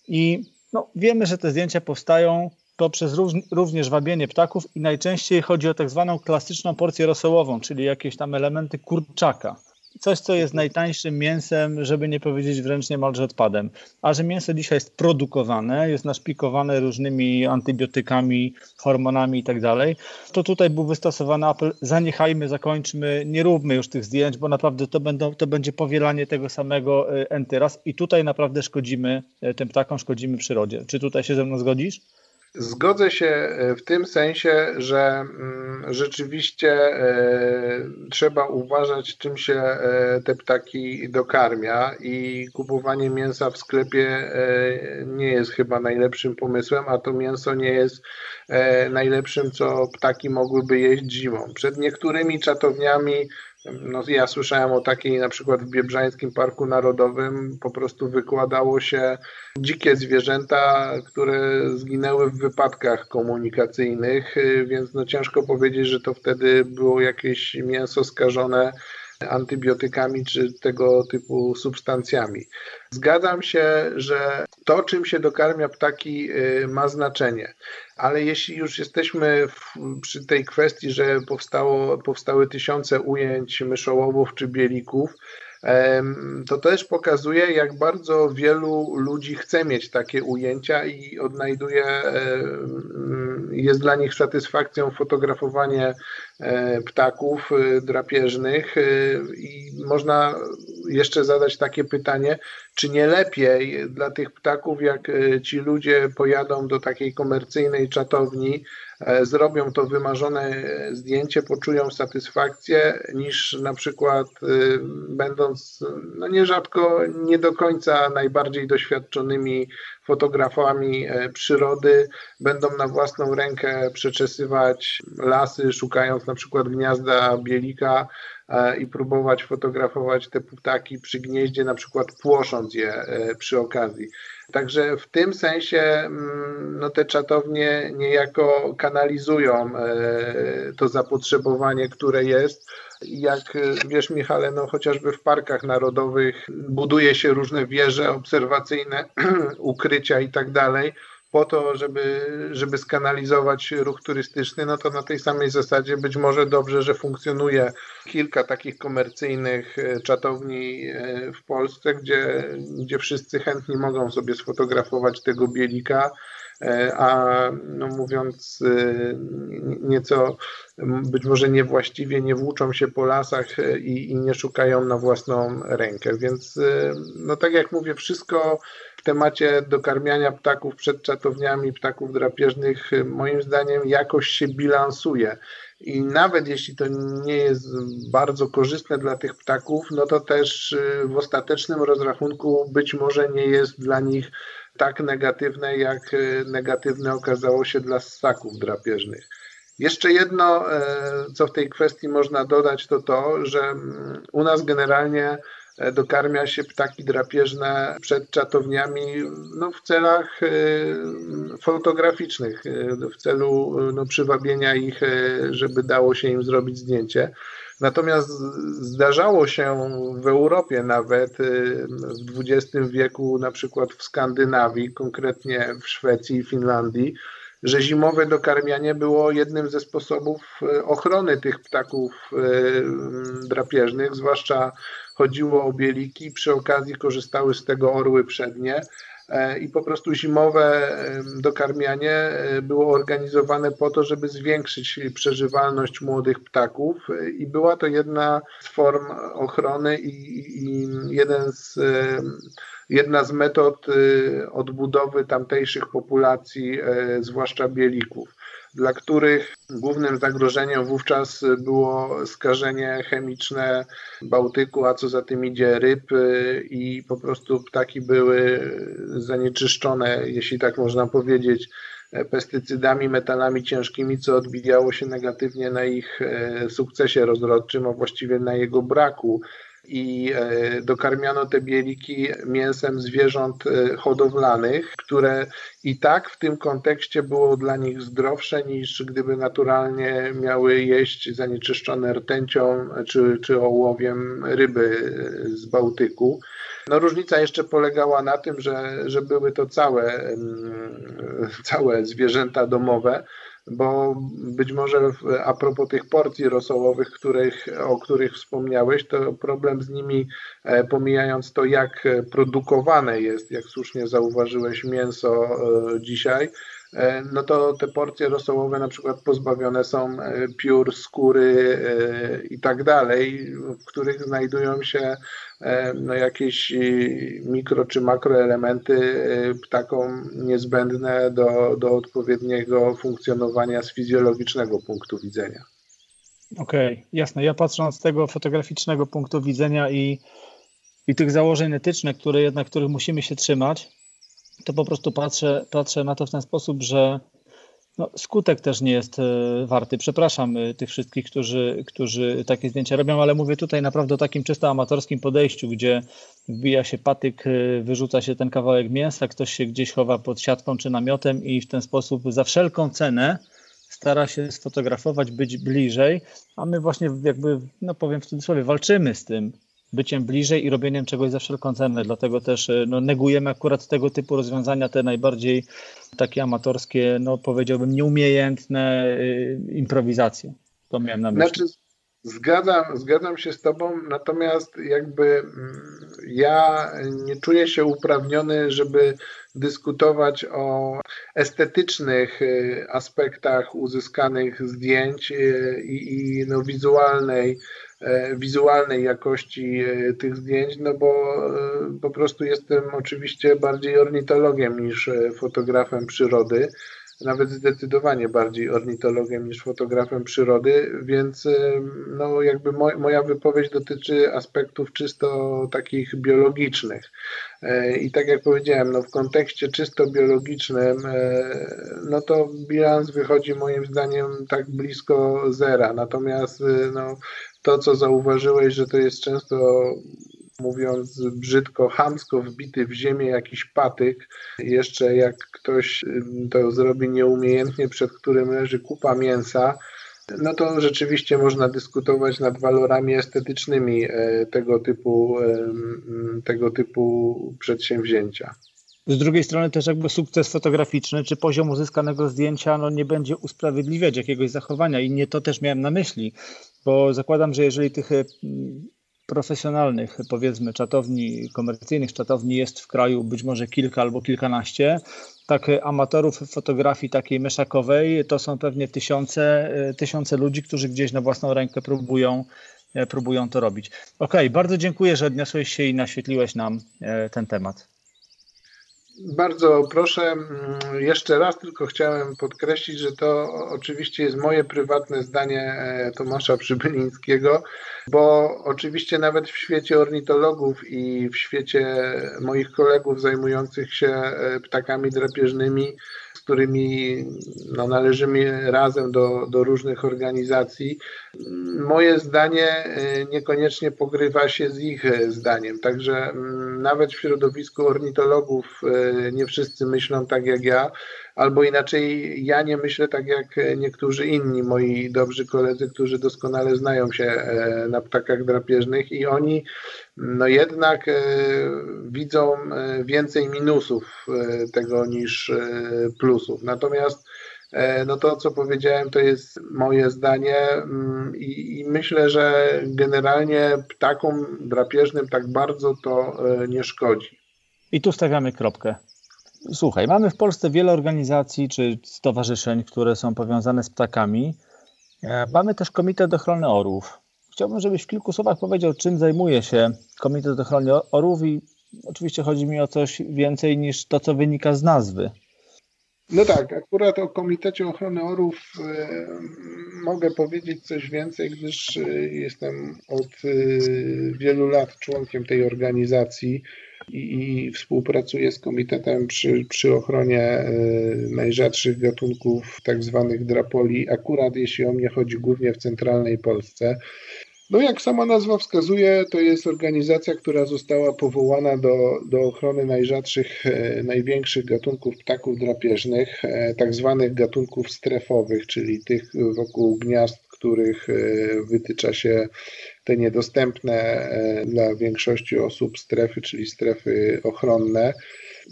I no, wiemy, że te zdjęcia powstają poprzez również wabienie ptaków i najczęściej chodzi o tak zwaną klasyczną porcję rosołową, czyli jakieś tam elementy kurczaka. Coś, co jest najtańszym mięsem, żeby nie powiedzieć wręcz niemalże odpadem. A że mięso dzisiaj jest produkowane, jest naszpikowane różnymi antybiotykami, hormonami i tak to tutaj był wystosowany apel, zaniechajmy, zakończmy, nie róbmy już tych zdjęć, bo naprawdę to, będą, to będzie powielanie tego samego e, entyras i tutaj naprawdę szkodzimy e, tym ptakom, szkodzimy przyrodzie. Czy tutaj się ze mną zgodzisz? Zgodzę się e, w tym sensie, że mm, rzeczywiście e, trzeba uważać, czym się e, te ptaki dokarmia i kupowanie mięsa w sklepie nie jest chyba najlepszym pomysłem, a to mięso nie jest najlepszym, co ptaki mogłyby jeść zimą. Przed niektórymi czatowniami no, ja słyszałem o takiej na przykład w Biebrzańskim Parku Narodowym po prostu wykładało się dzikie zwierzęta, które zginęły w wypadkach komunikacyjnych, więc no ciężko powiedzieć, że to wtedy było jakieś mięso skażone antybiotykami czy tego typu substancjami. Zgadzam się, że to, czym się dokarmia ptaki, y, ma znaczenie. Ale jeśli już jesteśmy w, przy tej kwestii, że powstało, powstały tysiące ujęć myszołowów czy bielików, to też pokazuje, jak bardzo wielu ludzi chce mieć takie ujęcia i odnajduje, jest dla nich satysfakcją fotografowanie e, ptaków e, drapieżnych e, i można jeszcze zadać takie pytanie, czy nie lepiej dla tych ptaków, jak ci ludzie pojadą do takiej komercyjnej czatowni, e, zrobią to wymarzone zdjęcie, poczują satysfakcję, niż na przykład będąc no nierzadko nie do końca najbardziej doświadczonymi fotografami przyrody, będą na własną rękę przeczesywać lasy, szukając na przykład gniazda bielika E, i próbować fotografować te ptaki przy gnieździe, na przykład płosząc je e, przy okazji. Także w tym sensie mm, no, te czatownie niejako kanalizują e, to zapotrzebowanie, które jest. Jak wiesz, Michale, no chociażby w parkach narodowych buduje się różne wieże obserwacyjne, ukrycia i tak dalej po to, żeby, żeby skanalizować ruch turystyczny, no to na tej samej zasadzie być może dobrze, że funkcjonuje kilka takich komercyjnych e, czatowni e, w Polsce, gdzie, gdzie wszyscy chętni mogą sobie sfotografować tego bielika, e, a no mówiąc nieco być może niewłaściwie, nie włóczą się po lasach i, i nie szukają na własną rękę. Więc no tak jak mówię, wszystko w temacie dokarmiania ptaków przed czatowniami, ptaków drapieżnych, moim zdaniem jakoś się bilansuje. I nawet jeśli to nie jest bardzo korzystne dla tych ptaków, no to też y, w ostatecznym rozrachunku być może nie jest dla nich tak negatywne, jak y, negatywne okazało się dla ssaków drapieżnych. Jeszcze jedno, y, co w tej kwestii można dodać, to to, że mm, u nas generalnie E, dokarmia się ptaki drapieżne przed czatowniami no, w celach e, fotograficznych, e, w celu no, przywabienia ich, żeby dało się im zrobić zdjęcie. Natomiast zdarzało się w Europie nawet w XX wieku, na przykład w Skandynawii, konkretnie w Szwecji i Finlandii, że zimowe dokarmianie było jednym ze sposobów ochrony tych ptaków drapieżnych, zwłaszcza chodziło o bieliki, przy okazji korzystały z tego orły przednie. E, i po prostu zimowe dokarmianie e, było organizowane po to, żeby zwiększyć przeżywalność młodych ptaków. I była to jedna z form ochrony i, jeden z, jedna z metod e, odbudowy tamtejszych populacji, zwłaszcza bielików dla których głównym zagrożeniem wówczas było skażenie chemiczne Bałtyku, a co za tym idzie ryb i po prostu ptaki były zanieczyszczone, jeśli tak można powiedzieć, pestycydami, metalami ciężkimi, co odbijało się negatywnie na ich e, sukcesie rozrodczym, a właściwie na jego braku i e, dokarmiano te bieliki mięsem zwierząt e, hodowlanych, które i tak w tym kontekście było dla nich zdrowsze niż gdyby naturalnie miały jeść zanieczyszczone rtęcią czy, czy ołowiem ryby z Bałtyku. No różnica jeszcze polegała na tym, że, że były to całe, całe zwierzęta domowe, bo być może a propos tych porcji rosołowych, których, o których wspomniałeś, to problem z nimi, e, pomijając to, jak produkowane jest, jak słusznie zauważyłeś, mięso e, dzisiaj, e, no to te porcje rosołowe na przykład pozbawione są piór, skóry i tak dalej, w których znajdują się E, no, jakieś e, mikro czy makroelementy e, ptakom niezbędne do, do odpowiedniego funkcjonowania z fizjologicznego punktu widzenia. Okej, okay, jasne. Ja patrząc z tego fotograficznego punktu widzenia i, i tych założeń etycznych, które jednak których musimy się trzymać, to po prostu patrzę, patrzę na to w ten sposób, że no, skutek też nie jest e, warty. Przepraszam e, tych wszystkich, którzy, którzy takie zdjęcia robią, ale mówię tutaj naprawdę o takim czysto amatorskim podejściu, gdzie wbija się patyk, e, wyrzuca się ten kawałek mięsa, ktoś się gdzieś chowa pod siatką czy namiotem i w ten sposób za wszelką cenę stara się sfotografować, być bliżej, a my właśnie jakby, no powiem w cudzysłowie, walczymy z tym, byciem bliżej i robieniem czegoś za wszelką cenę. Dlatego też e, no, negujemy akurat tego typu rozwiązania, te najbardziej takie amatorskie, no powiedziałbym nieumiejętne y, improwizacje. To miałem na myśli. Znaczy, zgadzam, zgadzam się z Tobą, natomiast jakby mm, ja nie czuję się uprawniony, żeby dyskutować o estetycznych y, aspektach uzyskanych zdjęć y, i, i no, wizualnej E, wizualnej jakości tych zdjęć, no bo po prostu jestem oczywiście bardziej ornitologiem niż fotografem przyrody. Nawet zdecydowanie bardziej ornitologiem niż fotografem przyrody, więc no jakby moja wypowiedź dotyczy aspektów czysto takich biologicznych. E, I tak jak powiedziałem, no w kontekście czysto biologicznym, e, no to bilans wychodzi moim zdaniem tak blisko zera. Natomiast e, no, to, co zauważyłeś, że to jest często mówiąc brzydko, hamsko wbity w ziemię jakiś patyk, jeszcze jak ktoś to zrobi nieumiejętnie, przed którym leży kupa mięsa, no to rzeczywiście można dyskutować nad walorami estetycznymi e, tego typu, tego typu przedsięwzięcia. Z drugiej strony też jakby sukces fotograficzny czy poziom uzyskanego zdjęcia no nie będzie usprawiedliwiać jakiegoś zachowania i nie to też miałem na myśli, bo zakładam, że jeżeli tych profesjonalnych, powiedzmy, czatowni, komercyjnych czatowni jest w kraju być może kilka albo kilkanaście. Tak, amatorów fotografii takiej meszakowej to są pewnie tysiące, tysiące ludzi, którzy gdzieś na własną rękę próbują, próbują to robić. Ok, bardzo dziękuję, że odniosłeś się i naświetliłeś nam e, ten temat. Bardzo proszę, mm, jeszcze raz tylko chciałem podkreślić, że to oczywiście jest moje prywatne zdanie e, Tomasza Przybylińskiego, bo oczywiście nawet w świecie ornitologów i w świecie moich kolegów zajmujących się e, ptakami drapieżnymi którymi no, należymy razem do, do różnych organizacji, moje zdanie y, niekoniecznie pogrywa się z ich zdaniem. Także mm, nawet w środowisku ornitologów y, nie wszyscy myślą tak jak ja albo inaczej ja nie myślę tak jak niektórzy inni moi dobrzy koledzy, którzy doskonale znają się e, na ptakach drapieżnych i oni no jednak e, widzą e, więcej minusów tego niż plusów. Natomiast no to, co powiedziałem, to jest moje zdanie mm, i, i, myślę, że generalnie ptakom drapieżnym tak bardzo to nie szkodzi. I tu stawiamy kropkę. Słuchaj, mamy w Polsce wiele organizacji czy stowarzyszeń, które są powiązane z ptakami. E, mamy też Komitet Ochrony Orłów. Chciałbym, żebyś w kilku słowach powiedział, czym zajmuje się Komitet Ochrony Orłów i oczywiście chodzi mi o coś więcej niż to, co wynika z nazwy. No tak, akurat o Komitecie Ochrony Orłów e, mogę powiedzieć coś więcej, gdyż e, jestem od wielu lat członkiem tej organizacji i, i współpracuję z komitetem przy, przy ochronie e, najrzadszych gatunków tak zwanych drapoli, akurat jeśli o mnie chodzi głównie w centralnej Polsce. No jak sama nazwa wskazuje, to jest organizacja, która została powołana do, do ochrony najrzadszych, e, największych gatunków ptaków drapieżnych, e, tak zwanych gatunków strefowych, czyli tych wokół gniazd, których e, wytycza się te niedostępne dla większości osób strefy, czyli strefy ochronne.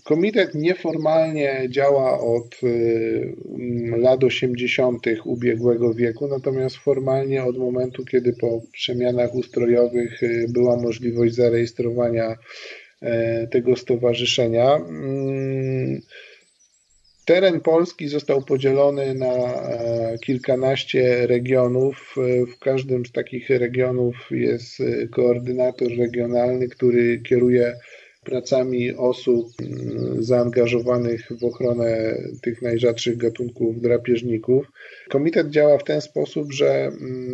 Komitet nieformalnie działa od y, lat 80. ubiegłego wieku, natomiast formalnie od momentu, kiedy po przemianach ustrojowych y, była możliwość zarejestrowania e, tego stowarzyszenia. Teren Polski został podzielony na e, kilkanaście regionów. E, w każdym z takich regionów jest koordynator regionalny, który kieruje pracami osób zaangażowanych w ochronę tych najrzadszych gatunków drapieżników. Komitet działa w ten sposób, że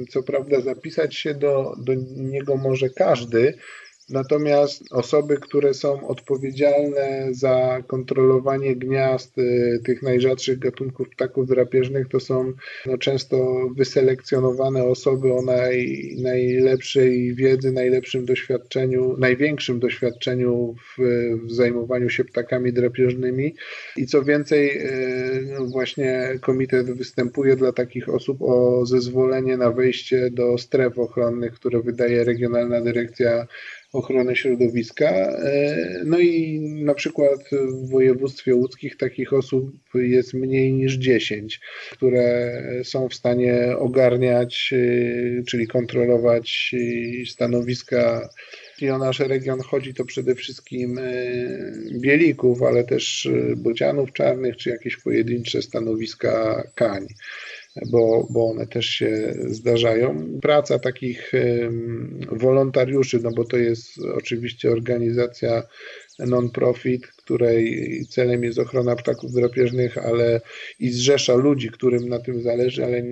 co prawda zapisać się do, do niego może każdy, Natomiast osoby, które są odpowiedzialne za kontrolowanie gniazd y, tych najrzadszych gatunków ptaków drapieżnych, to są no, często wyselekcjonowane osoby o naj, najlepszej wiedzy, najlepszym doświadczeniu, największym doświadczeniu w, w zajmowaniu się ptakami drapieżnymi. I co więcej, y, no, właśnie komitet występuje dla takich osób o zezwolenie na wejście do stref ochronnych, które wydaje Regionalna Dyrekcja ochrony środowiska. E, no i na przykład w województwie łódzkich takich osób jest mniej niż 10, które są w stanie ogarniać, e, czyli kontrolować stanowiska. Jeśli o nasz region chodzi, to przede wszystkim e, bielików, ale też bocianów czarnych, czy jakieś pojedyncze stanowiska kań bo, bo one też się zdarzają. Praca takich wolontariuszy, no bo to jest oczywiście organizacja non-profit, której celem jest ochrona ptaków drapieżnych, ale i zrzesza ludzi, którym na tym zależy, ale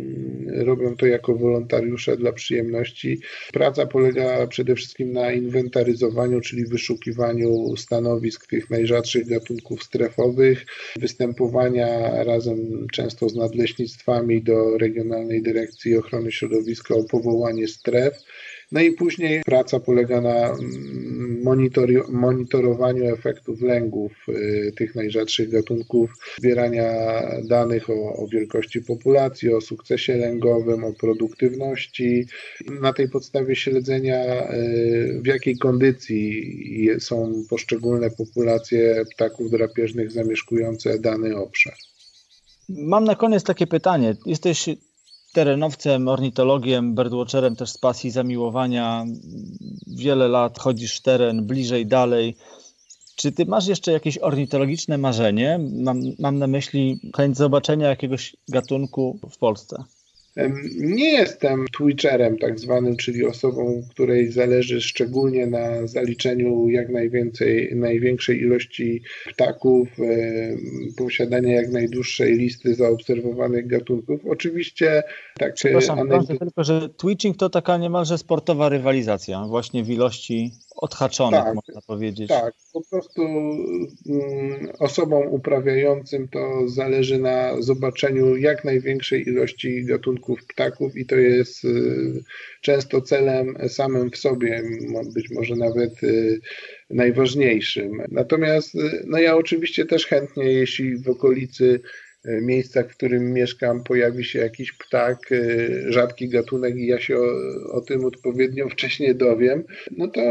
robią to jako wolontariusze dla przyjemności. Praca polega przede wszystkim na inwentaryzowaniu, czyli wyszukiwaniu stanowisk tych najrzadszych gatunków strefowych, występowania razem często z nadleśnictwami do Regionalnej Dyrekcji Ochrony Środowiska o powołanie stref no i później praca polega na mm, monitorowaniu efektów lęgów y, tych najrzadszych gatunków, zbierania danych o, o wielkości populacji, o sukcesie lęgowym, o produktywności. Na tej podstawie śledzenia, y, w jakiej kondycji są poszczególne populacje ptaków drapieżnych zamieszkujące dany obszar. Mam na koniec takie pytanie. Jesteś terenowcem, ornitologiem, birdwatcherem też z pasji zamiłowania. Wiele lat chodzisz w teren, bliżej, dalej. Czy ty masz jeszcze jakieś ornitologiczne marzenie? Mam, mam na myśli chęć zobaczenia jakiegoś gatunku w Polsce. Nie jestem twitcherem tak zwanym, czyli osobą, której zależy szczególnie na zaliczeniu jak najwięcej, największej ilości ptaków, posiadania jak najdłuższej listy zaobserwowanych gatunków. Oczywiście tak. Przepraszam, analizy... tylko, że twitching to taka niemalże sportowa rywalizacja właśnie w ilości odhaczonych, tak, można powiedzieć. Tak, po prostu mm, osobom uprawiającym to zależy na zobaczeniu jak największej ilości gatunków ptaków i to jest y, często celem samym w sobie, być może nawet y, najważniejszym. Natomiast y, no ja oczywiście też chętnie, jeśli w okolicy miejscach, w którym mieszkam, pojawi się jakiś ptak, rzadki gatunek i ja się o, o, tym odpowiednio wcześnie dowiem, no to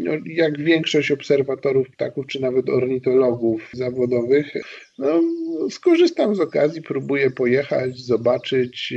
no, jak większość obserwatorów ptaków, czy nawet ornitologów zawodowych, no, skorzystam z okazji, próbuję pojechać, zobaczyć,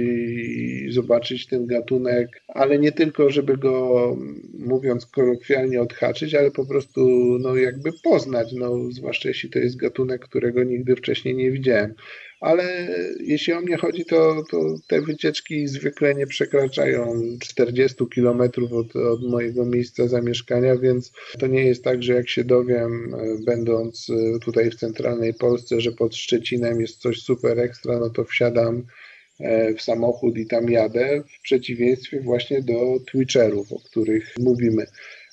zobaczyć ten gatunek, ale nie tylko, żeby go, mówiąc kolokwialnie, odhaczyć, ale po prostu no, jakby poznać, no, zwłaszcza jeśli to jest gatunek, którego nigdy wcześniej nie widziałem. Ale jeśli o mnie chodzi, to, to te wycieczki zwykle nie przekraczają 40 km od, od mojego miejsca zamieszkania, więc to nie jest tak, że jak się dowiem, będąc tutaj w centralnej Polsce, że pod Szczecinem jest coś super ekstra, no to wsiadam w samochód i tam jadę, w przeciwieństwie właśnie do Twitcherów, o których mówimy.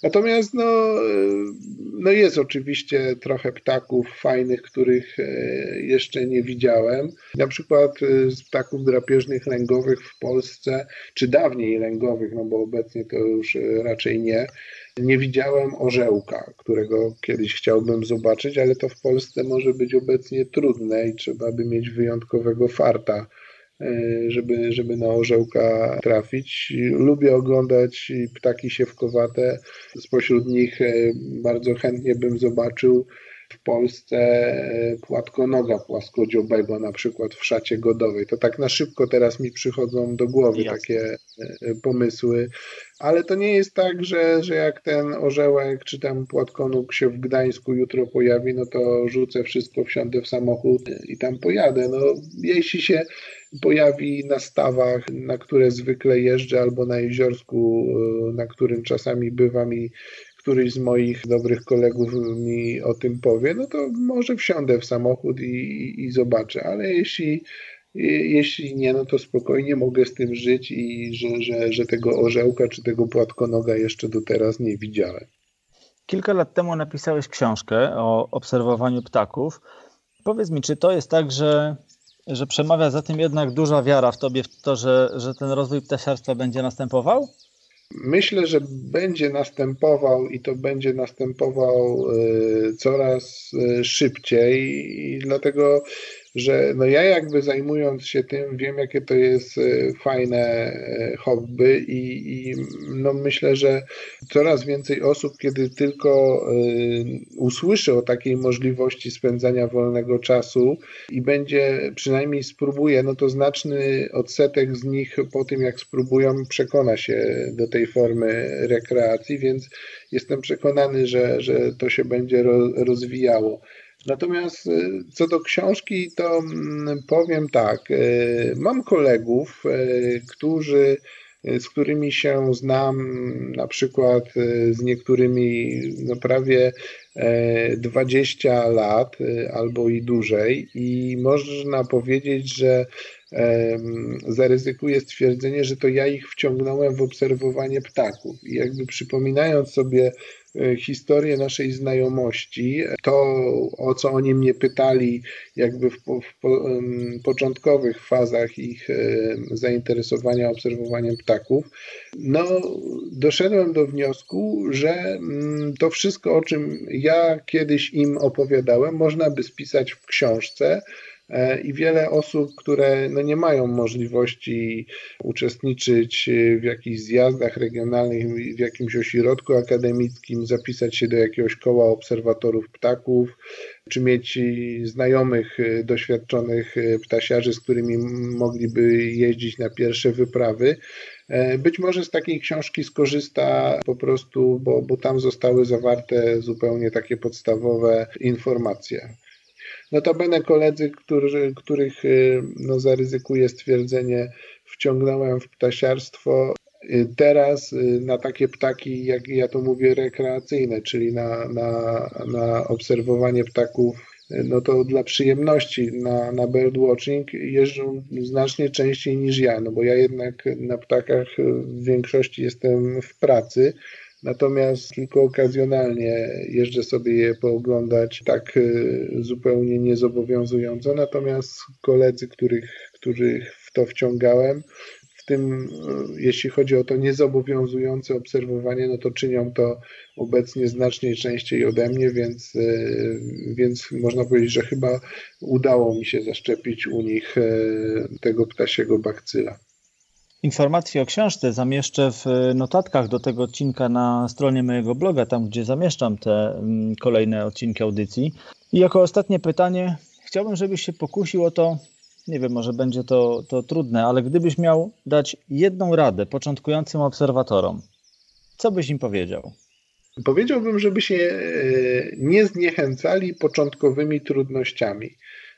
Natomiast no, no jest oczywiście trochę ptaków fajnych, których e, jeszcze nie widziałem. Na przykład e, z ptaków drapieżnych lęgowych w Polsce, czy dawniej lęgowych, no bo obecnie to już e, raczej nie, nie widziałem orzełka, którego kiedyś chciałbym zobaczyć, ale to w Polsce może być obecnie trudne i trzeba by mieć wyjątkowego farta E, żeby, żeby na orzełka trafić. Lubię oglądać ptaki siewkowate. Spośród nich e, bardzo chętnie bym zobaczył w Polsce e, płatkonoga płaskodziobego, na przykład w szacie godowej. To tak na szybko teraz mi przychodzą do głowy Jasne. takie pomysły, ale to nie jest tak, że, że jak ten orzełek czy ten płatkonóg się w Gdańsku jutro pojawi, no to rzucę wszystko, wsiądę w samochód i tam pojadę. No, jeśli się pojawi na stawach, na które zwykle jeżdżę, albo na jeziorsku, e, na którym czasami bywa mi któryś z moich dobrych kolegów mi o tym powie, no to może wsiądę w samochód i, i zobaczę, ale jeśli, jeśli nie, no to spokojnie mogę z tym żyć i że, że, że tego orzełka czy tego płatkonoga jeszcze do teraz nie widziałem. Kilka lat temu napisałeś książkę o obserwowaniu ptaków. Powiedz mi, czy to jest tak, że że przemawia za tym jednak duża wiara w tobie, w to, że, że ten rozwój ptasiarstwa będzie następował? Myślę, że będzie następował i to będzie następował e, coraz e, szybciej i dlatego że no ja jakby zajmując się tym, wiem jakie to jest e, fajne e, hobby i, i no myślę, że coraz więcej osób, kiedy tylko e, usłyszy o takiej możliwości spędzania wolnego czasu i będzie, przynajmniej spróbuje, no to znaczny odsetek z nich po tym jak spróbują przekona się do tej formy rekreacji, więc jestem przekonany, że, że to się będzie rozwijało. Natomiast y, co do książki, to mm, powiem tak. Y, mam kolegów, y, którzy z którymi się znam, na przykład z niektórymi no prawie 20 lat albo i dłużej i można powiedzieć, że zaryzykuję stwierdzenie, że to ja ich wciągnąłem w obserwowanie ptaków. I jakby przypominając sobie e, historię naszej znajomości, to o co oni mnie pytali, jakby w, w po, początkowych fazach ich zainteresowania obserwowaniem ptaków, no doszedłem do wniosku, że mm, to wszystko, o czym ja kiedyś im opowiadałem, można by spisać w książce E, i wiele osób, które no nie mają możliwości uczestniczyć w jakichś zjazdach regionalnych, w jakimś ośrodku akademickim, zapisać się do jakiegoś koła obserwatorów ptaków, czy mieć znajomych, e, doświadczonych e, ptasiarzy, z którymi mogliby jeździć na pierwsze wyprawy. Być może z takiej książki skorzysta po prostu, bo, bo tam zostały zawarte zupełnie takie podstawowe informacje. Notabene koledzy, którzy, których y, no, zaryzykuję stwierdzenie, wciągnąłem w ptasiarstwo, y, teraz y, na takie ptaki, jak ja to mówię, rekreacyjne, czyli na, na, na obserwowanie ptaków no to dla przyjemności na, na birdwatching jeżdżą znacznie częściej niż ja, no bo ja jednak na ptakach w większości jestem w pracy, Natomiast tylko okazjonalnie jeżdżę sobie je pooglądać tak e, zupełnie niezobowiązująco. Natomiast koledzy, których, których w to wciągałem, w tym e, jeśli chodzi o to niezobowiązujące obserwowanie, no to czynią to obecnie znacznie częściej ode mnie, więc, e, więc można powiedzieć, że chyba udało mi się zaszczepić u nich tego ptasiego bakcyla. Informacje o książce zamieszczę w notatkach do tego odcinka na stronie mojego bloga, tam gdzie zamieszczam te mm, kolejne odcinki audycji. I jako ostatnie pytanie, chciałbym, żebyś się pokusił o to, nie wiem, może będzie to, to trudne, ale gdybyś miał dać jedną radę początkującym obserwatorom, co byś im powiedział? Powiedziałbym, żeby się e, nie zniechęcali początkowymi trudnościami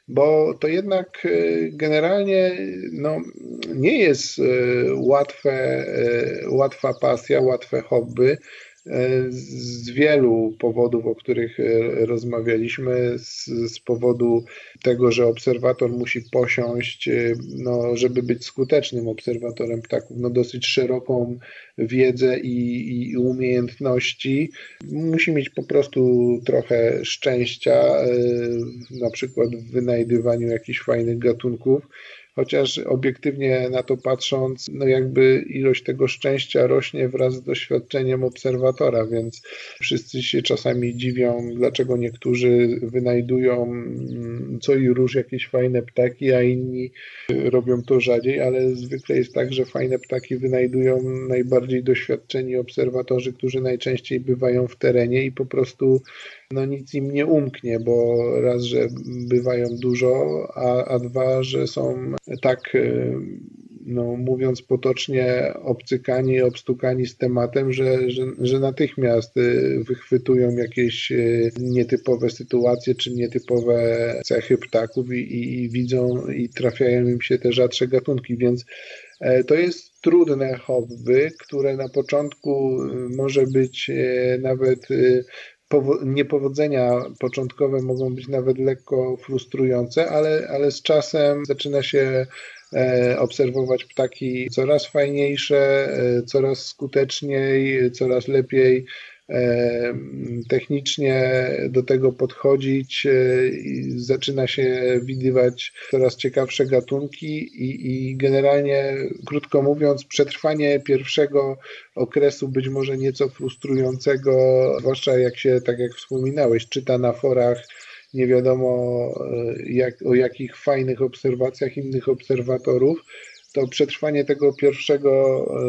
bo to jednak e, generalnie no, nie jest e, łatwe, e, łatwa pasja, łatwe hobby z wielu powodów, o których e, rozmawialiśmy, z, z, powodu tego, że obserwator musi posiąść, e, no, żeby być skutecznym obserwatorem ptaków, no, dosyć szeroką wiedzę i, i umiejętności. Musi mieć po prostu trochę szczęścia, e, na przykład w wynajdywaniu jakichś fajnych gatunków chociaż obiektywnie na to patrząc, no jakby ilość tego szczęścia rośnie wraz z doświadczeniem obserwatora, więc wszyscy się czasami dziwią, dlaczego niektórzy wynajdują mm, co i róż jakieś fajne ptaki, a inni robią to rzadziej, ale zwykle jest tak, że fajne ptaki wynajdują najbardziej doświadczeni obserwatorzy, którzy najczęściej bywają w terenie i po prostu no nic im nie umknie, bo raz, że bywają dużo, a, a dwa, że są tak, e, no, mówiąc potocznie, obcykani, obstukani z tematem, że, że, że natychmiast e, wychwytują jakieś e, nietypowe sytuacje czy nietypowe cechy ptaków i, i widzą i trafiają im się te rzadsze gatunki, więc to jest trudne hobby, które na początku może być nawet niepowodzenia początkowe mogą być nawet lekko frustrujące, ale, ale z czasem zaczyna się e, obserwować ptaki coraz fajniejsze, e, coraz skuteczniej, coraz lepiej technicznie do tego podchodzić e, i zaczyna się widywać coraz ciekawsze gatunki i, i generalnie, krótko mówiąc, przetrwanie pierwszego okresu być może nieco frustrującego, zwłaszcza jak się, tak jak wspominałeś, czyta na forach nie wiadomo e, jak, o jakich fajnych obserwacjach innych obserwatorów, to przetrwanie tego pierwszego e,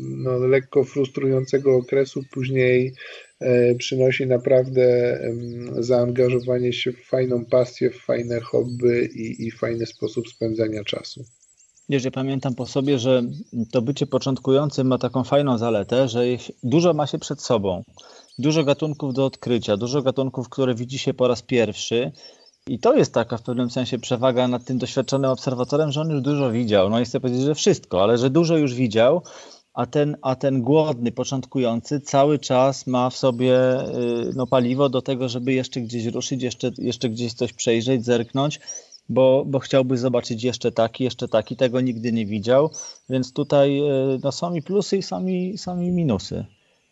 no, lekko frustrującego okresu później e, przynosi naprawdę zaangażowanie się w fajną pasję, w fajne hobby i, i fajny sposób spędzania czasu. Wiesz, pamiętam po sobie, że to bycie początkującym ma taką fajną zaletę, że dużo ma się przed sobą. Dużo gatunków do odkrycia, dużo gatunków, które widzi się po raz pierwszy i to jest taka w pewnym sensie przewaga nad tym doświadczonym obserwatorem, że on już dużo widział. No i chcę powiedzieć, że wszystko, ale że dużo już widział a ten, a ten głodny, początkujący cały czas ma w sobie y, no, paliwo do tego, żeby jeszcze gdzieś ruszyć, jeszcze, jeszcze gdzieś coś przejrzeć, zerknąć, bo, bo chciałby zobaczyć jeszcze taki, jeszcze taki, tego nigdy nie widział, więc tutaj y, no, są i plusy i sami, sami minusy.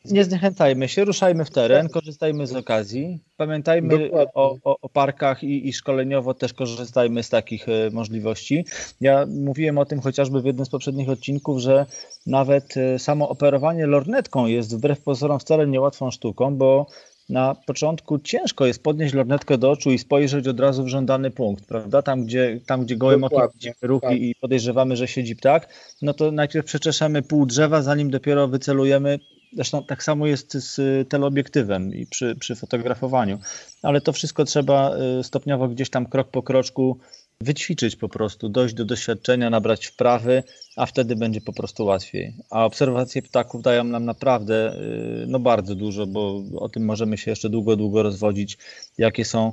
Nie zniechęcajmy się, ruszajmy w teren, korzystajmy z okazji. Pamiętajmy o, o, o, parkach i, i, szkoleniowo też korzystajmy z takich e, możliwości. Ja mówiłem o tym chociażby w jednym z poprzednich odcinków, że nawet e, samo operowanie lornetką jest wbrew pozorom wcale niełatwą sztuką, bo na początku ciężko jest podnieść lornetkę do oczu i spojrzeć od razu w żądany punkt, prawda? Tam, gdzie, tam, gdzie gołym okiem widzimy ruchy tak. i podejrzewamy, że siedzi ptak, no to najpierw przeczeszamy pół drzewa, zanim dopiero wycelujemy Zresztą tak samo jest z teleobiektywem i przy, przy fotografowaniu, ale to wszystko trzeba y, stopniowo gdzieś tam krok po kroczku wyćwiczyć po prostu, dojść do doświadczenia, nabrać wprawy, a wtedy będzie po prostu łatwiej. A obserwacje ptaków dają nam naprawdę y, no bardzo dużo, bo o tym możemy się jeszcze długo, długo rozwodzić, jakie są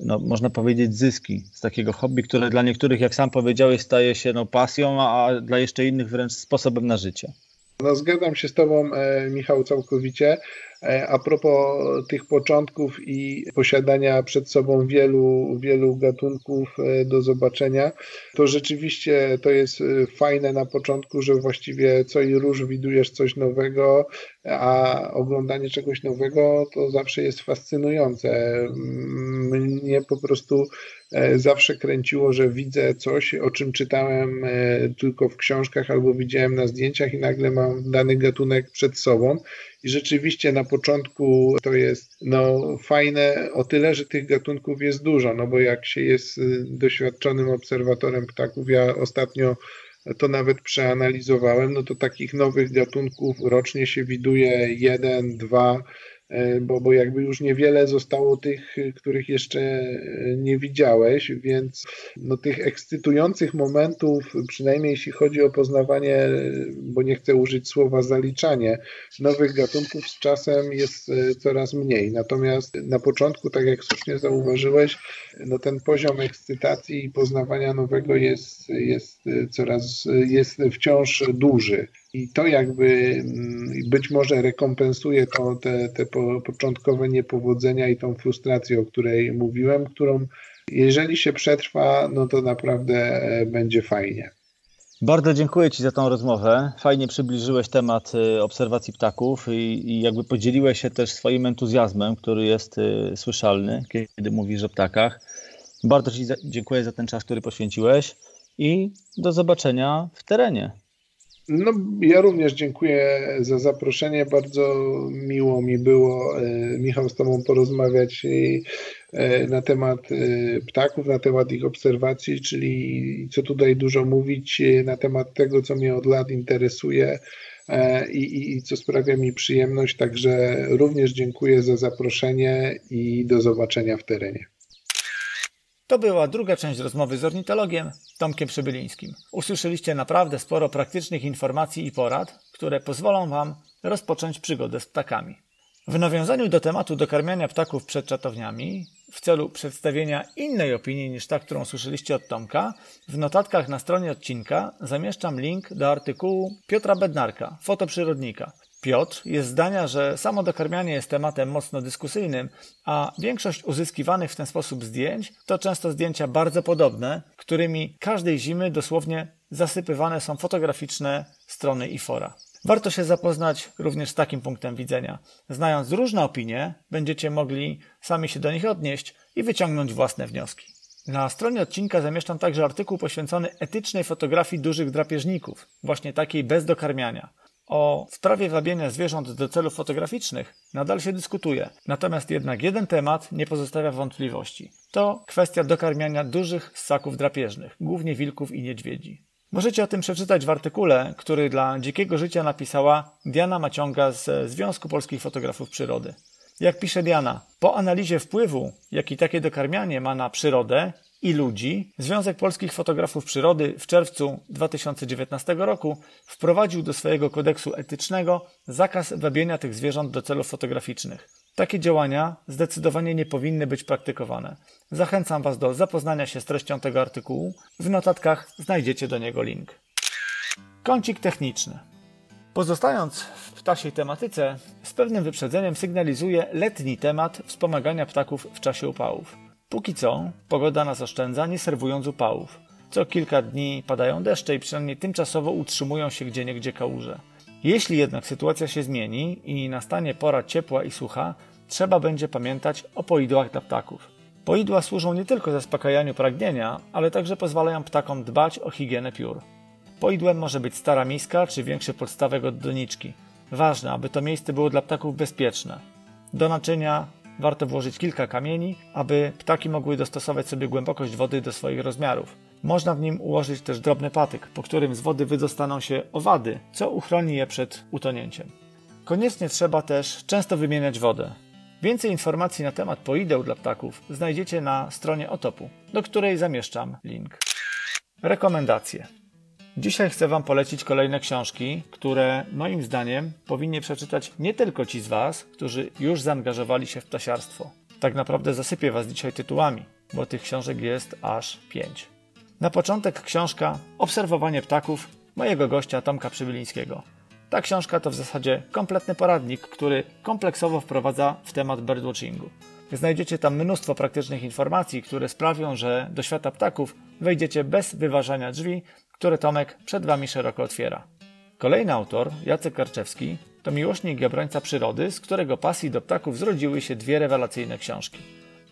no, można powiedzieć, zyski z takiego hobby, które dla niektórych, jak sam powiedziałeś, staje się no, pasją, a dla jeszcze innych wręcz sposobem na życie. No zgadzam się z Tobą, e, Michał, całkowicie. E, a propos tych początków i posiadania przed sobą wielu, wielu gatunków e, do zobaczenia, to rzeczywiście to jest fajne na początku, że właściwie co i róż widujesz coś nowego, a oglądanie czegoś nowego to zawsze jest fascynujące. Mnie po prostu E, zawsze kręciło, że widzę coś, o czym czytałem e, tylko w książkach albo widziałem na zdjęciach i nagle mam dany gatunek przed sobą. I rzeczywiście na początku to jest no, fajne o tyle, że tych gatunków jest dużo, no bo jak się jest y, doświadczonym obserwatorem ptaków, ja ostatnio to nawet przeanalizowałem, no to takich nowych gatunków rocznie się widuje jeden, dwa, bo, bo jakby już niewiele zostało tych, których jeszcze e, nie widziałeś, więc no, tych ekscytujących momentów, przynajmniej jeśli chodzi o poznawanie, bo nie chcę użyć słowa zaliczanie, nowych gatunków z czasem jest e, coraz mniej. Natomiast na początku, tak jak słusznie zauważyłeś, no, ten poziom ekscytacji i poznawania nowego jest, jest coraz, jest wciąż duży. I to jakby mm, być może rekompensuje to, te, te początkowe niepowodzenia i tą frustrację, o której mówiłem, którą jeżeli się przetrwa, no to naprawdę e, będzie fajnie. Bardzo dziękuję Ci za tą rozmowę. Fajnie przybliżyłeś temat e, obserwacji ptaków i, i, jakby podzieliłeś się też swoim entuzjazmem, który jest e, słyszalny, kiedy mówisz o ptakach. Bardzo Ci dziękuję za ten czas, który poświęciłeś i do zobaczenia w terenie. No, ja również dziękuję za zaproszenie. Bardzo miło mi było, e, Michał, z Tobą porozmawiać e, na temat e, ptaków, na temat ich obserwacji, czyli co tutaj dużo mówić, na temat tego, co mnie od lat interesuje. I, i, i co sprawia mi przyjemność. Także również dziękuję za zaproszenie i do zobaczenia w terenie. To była druga część rozmowy z ornitologiem Tomkiem Przybylińskim. Usłyszeliście naprawdę sporo praktycznych informacji i porad, które pozwolą Wam rozpocząć przygodę z ptakami. W nawiązaniu do tematu dokarmiania ptaków przed czatowniami, w celu przedstawienia innej opinii niż ta, którą słyszeliście od Tomka, w notatkach na stronie odcinka zamieszczam link do artykułu Piotra Bednarka, fotoprzyrodnika, Piotr jest zdania, że samo dokarmianie jest tematem mocno dyskusyjnym, a większość uzyskiwanych w ten sposób zdjęć to często zdjęcia bardzo podobne, którymi każdej zimy dosłownie zasypywane są fotograficzne strony i fora. Warto się zapoznać również z takim punktem widzenia. Znając różne opinie, będziecie mogli sami się do nich odnieść i wyciągnąć własne wnioski. Na stronie odcinka zamieszczam także artykuł poświęcony etycznej fotografii dużych drapieżników, właśnie takiej bez dokarmiania. O sprawie wabienia zwierząt do celów fotograficznych nadal się dyskutuje, natomiast jednak jeden temat nie pozostawia wątpliwości. To kwestia dokarmiania dużych ssaków drapieżnych, głównie wilków i niedźwiedzi. Możecie o tym przeczytać w artykule, który dla Dzikiego Życia napisała Diana Maciąga z Związku Polskich Fotografów Przyrody. Jak pisze Diana, po analizie wpływu, jaki takie dokarmianie ma na przyrodę i ludzi, Związek Polskich Fotografów Przyrody w czerwcu 2019 roku wprowadził do swojego kodeksu etycznego zakaz wabienia tych zwierząt do celów fotograficznych. Takie działania zdecydowanie nie powinny być praktykowane. Zachęcam Was do zapoznania się z treścią tego artykułu. W notatkach znajdziecie do niego link. Kącik techniczny. Pozostając w ptasiej tematyce, z pewnym wyprzedzeniem sygnalizuję letni temat wspomagania ptaków w czasie upałów. Póki co, pogoda nas oszczędza, nie serwując upałów. Co kilka dni padają deszcze i przynajmniej tymczasowo utrzymują się gdzieniegdzie kałuże. Jeśli jednak sytuacja się zmieni i nastanie pora ciepła i sucha, trzeba będzie pamiętać o poidłach dla ptaków. Poidła służą nie tylko zaspokajaniu pragnienia, ale także pozwalają ptakom dbać o higienę piór. Poidłem może być stara miska czy większy podstawek od doniczki. Ważne, aby to miejsce było dla ptaków bezpieczne. Do naczynia warto włożyć kilka kamieni, aby ptaki mogły dostosować sobie głębokość wody do swoich rozmiarów. Można w nim ułożyć też drobny patyk, po którym z wody wydostaną się owady, co uchroni je przed utonięciem. Koniecznie trzeba też często wymieniać wodę. Więcej informacji na temat poideł dla ptaków znajdziecie na stronie Otopu, do której zamieszczam link. Rekomendacje. Dzisiaj chcę Wam polecić kolejne książki, które moim zdaniem powinni przeczytać nie tylko ci z Was, którzy już zaangażowali się w ptasiarstwo. Tak naprawdę zasypię Was dzisiaj tytułami, bo tych książek jest aż pięć. Na początek książka Obserwowanie ptaków mojego gościa Tomka Przybylińskiego. Ta książka to w zasadzie kompletny poradnik, który kompleksowo wprowadza w temat birdwatchingu. Znajdziecie tam mnóstwo praktycznych informacji, które sprawią, że do świata ptaków wejdziecie bez wyważania drzwi, które Tomek przed Wami szeroko otwiera. Kolejny autor, Jacek Karczewski, to miłośnik i obrońca przyrody, z którego pasji do ptaków zrodziły się dwie rewelacyjne książki.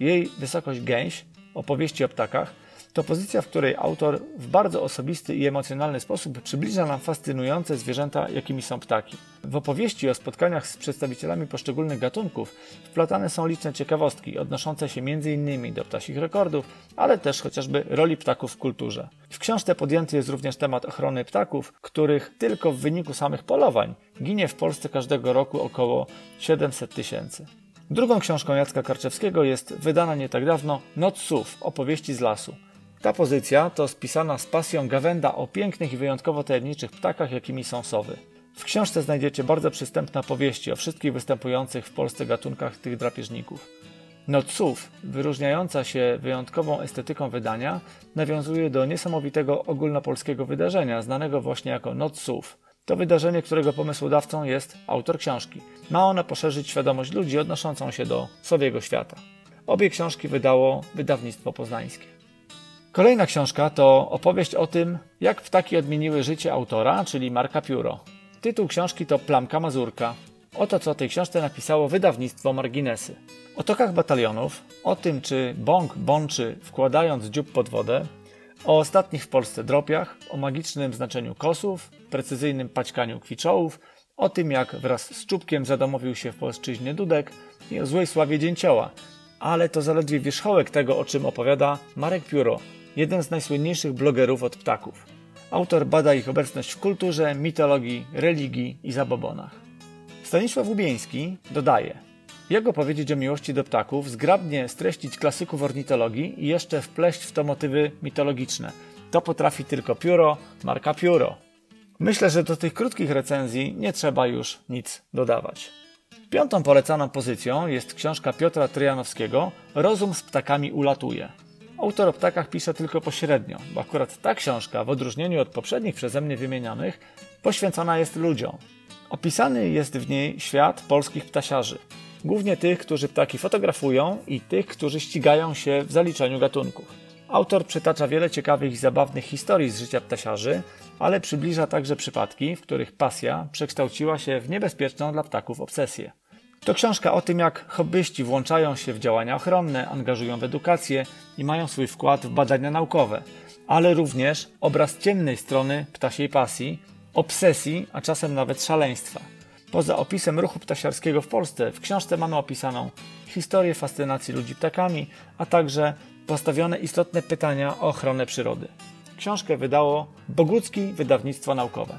Jej Wysokość Gęś, opowieści o ptakach to pozycja, w której autor w bardzo osobisty i emocjonalny sposób przybliża nam fascynujące zwierzęta, jakimi są ptaki. W opowieści o spotkaniach z przedstawicielami poszczególnych gatunków wplatane są liczne ciekawostki odnoszące się m.in. do ptasich rekordów, ale też chociażby roli ptaków w kulturze. W książce podjęty jest również temat ochrony ptaków, których tylko w wyniku samych polowań ginie w Polsce każdego roku około 700 tysięcy. Drugą książką Jacka Karczewskiego jest wydana nie tak dawno Noc Sów, opowieści z lasu. Ta pozycja to spisana z pasją gawenda o pięknych i wyjątkowo tajemniczych ptakach, jakimi są sowy. W książce znajdziecie bardzo przystępne opowieści o wszystkich występujących w Polsce gatunkach tych drapieżników. Noców, wyróżniająca się wyjątkową estetyką wydania, nawiązuje do niesamowitego ogólnopolskiego wydarzenia, znanego właśnie jako Noców. To wydarzenie, którego pomysłodawcą jest autor książki. Ma ono poszerzyć świadomość ludzi odnoszącą się do sowiego świata. Obie książki wydało wydawnictwo poznańskie. Kolejna książka to opowieść o tym, jak ptaki odmieniły życie autora, czyli Marka Pióro. Tytuł książki to Plamka Mazurka. Oto co o tej książce napisało wydawnictwo Marginesy. O tokach batalionów, o tym czy bąk bączy wkładając dziób pod wodę, o ostatnich w Polsce dropiach, o magicznym znaczeniu kosów, precyzyjnym paćkaniu kwiczołów, o tym jak wraz z czubkiem zadomowił się w polszczyźnie Dudek i o złej sławie dzięcioła. Ale to zaledwie wierzchołek tego, o czym opowiada Marek Pióro, jeden z najsłynniejszych blogerów od ptaków. Autor bada ich obecność w kulturze, mitologii, religii i zabobonach. Stanisław Ubieński dodaje: Jak opowiedzieć o miłości do ptaków, zgrabnie streścić klasyków ornitologii i jeszcze wpleść w to motywy mitologiczne. To potrafi tylko pióro, marka pióro. Myślę, że do tych krótkich recenzji nie trzeba już nic dodawać. Piątą polecaną pozycją jest książka Piotra Tryjanowskiego Rozum z ptakami ulatuje. Autor o ptakach pisze tylko pośrednio, bo akurat ta książka, w odróżnieniu od poprzednich przeze mnie wymienianych, poświęcona jest ludziom. Opisany jest w niej świat polskich ptasiarzy, głównie tych, którzy ptaki fotografują i tych, którzy ścigają się w zaliczeniu gatunków. Autor przytacza wiele ciekawych i zabawnych historii z życia ptasiarzy, ale przybliża także przypadki, w których pasja przekształciła się w niebezpieczną dla ptaków obsesję. To książka o tym, jak hobbyści włączają się w działania ochronne, angażują w edukację i mają swój wkład w badania naukowe, ale również obraz ciemnej strony ptasiej pasji, obsesji, a czasem nawet szaleństwa. Poza opisem ruchu ptasiarskiego w Polsce, w książce mamy opisaną historię fascynacji ludzi ptakami, a także postawione istotne pytania o ochronę przyrody. Książkę wydało Bogucki Wydawnictwo Naukowe.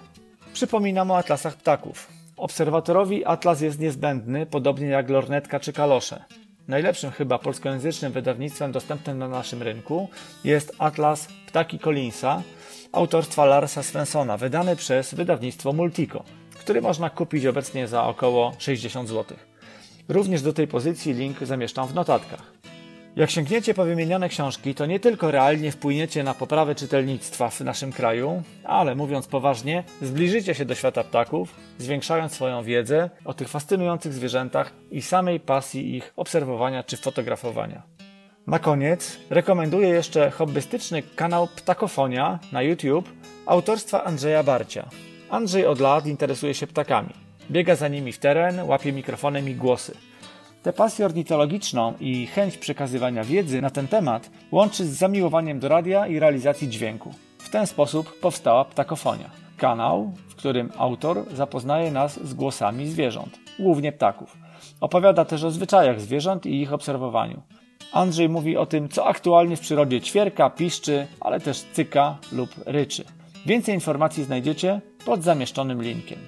Przypominam o atlasach ptaków. Obserwatorowi atlas jest niezbędny, podobnie jak lornetka czy kalosze. Najlepszym chyba polskojęzycznym wydawnictwem dostępnym na naszym rynku jest atlas Ptaki Collinsa autorstwa Larsa Svensona, wydany przez wydawnictwo Multico, który można kupić obecnie za około 60 zł. Również do tej pozycji link zamieszczam w notatkach. Jak sięgniecie po wymienione książki, to nie tylko realnie wpłyniecie na poprawę czytelnictwa w naszym kraju, ale mówiąc poważnie, zbliżycie się do świata ptaków, zwiększając swoją wiedzę o tych fascynujących zwierzętach i samej pasji ich obserwowania czy fotografowania. Na koniec rekomenduję jeszcze hobbystyczny kanał Ptakofonia na YouTube autorstwa Andrzeja Barcia. Andrzej od lat interesuje się ptakami. Biega za nimi w teren, łapie mikrofonem i głosy. Tę pasję ornitologiczną i chęć przekazywania wiedzy na ten temat łączy z zamiłowaniem do radia i realizacji dźwięku. W ten sposób powstała Ptakofonia. Kanał, w którym autor zapoznaje nas z głosami zwierząt, głównie ptaków. Opowiada też o zwyczajach zwierząt i ich obserwowaniu. Andrzej mówi o tym, co aktualnie w przyrodzie ćwierka, piszczy, ale też cyka lub ryczy. Więcej informacji znajdziecie pod zamieszczonym linkiem.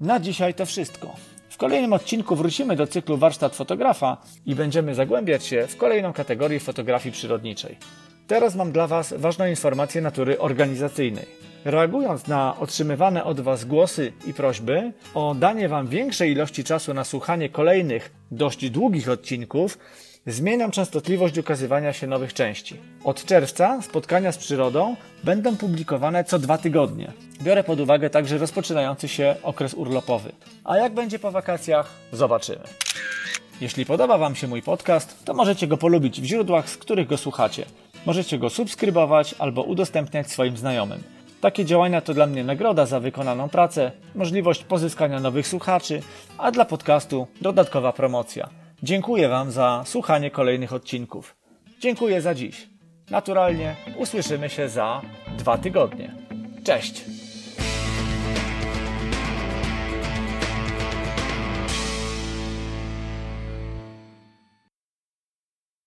Na dzisiaj to wszystko. Kolejnym odcinku wrócimy do cyklu Warsztat Fotografa i będziemy zagłębiać się w kolejną kategorię fotografii przyrodniczej. Teraz mam dla Was ważną informację natury organizacyjnej. Reagując na otrzymywane od Was głosy i prośby o danie Wam większej ilości czasu na słuchanie kolejnych, dość długich odcinków, Zmieniam częstotliwość ukazywania się nowych części. Od czerwca spotkania z przyrodą będą publikowane co dwa tygodnie. Biorę pod uwagę także rozpoczynający się okres urlopowy. A jak będzie po wakacjach, zobaczymy. Jeśli podoba Wam się mój podcast, to możecie go polubić w źródłach, z których go słuchacie. Możecie go subskrybować albo udostępniać swoim znajomym. Takie działania to dla mnie nagroda za wykonaną pracę, możliwość pozyskania nowych słuchaczy, a dla podcastu dodatkowa promocja. Dziękuję Wam za słuchanie kolejnych odcinków. Dziękuję za dziś. Naturalnie usłyszymy się za dwa tygodnie. Cześć!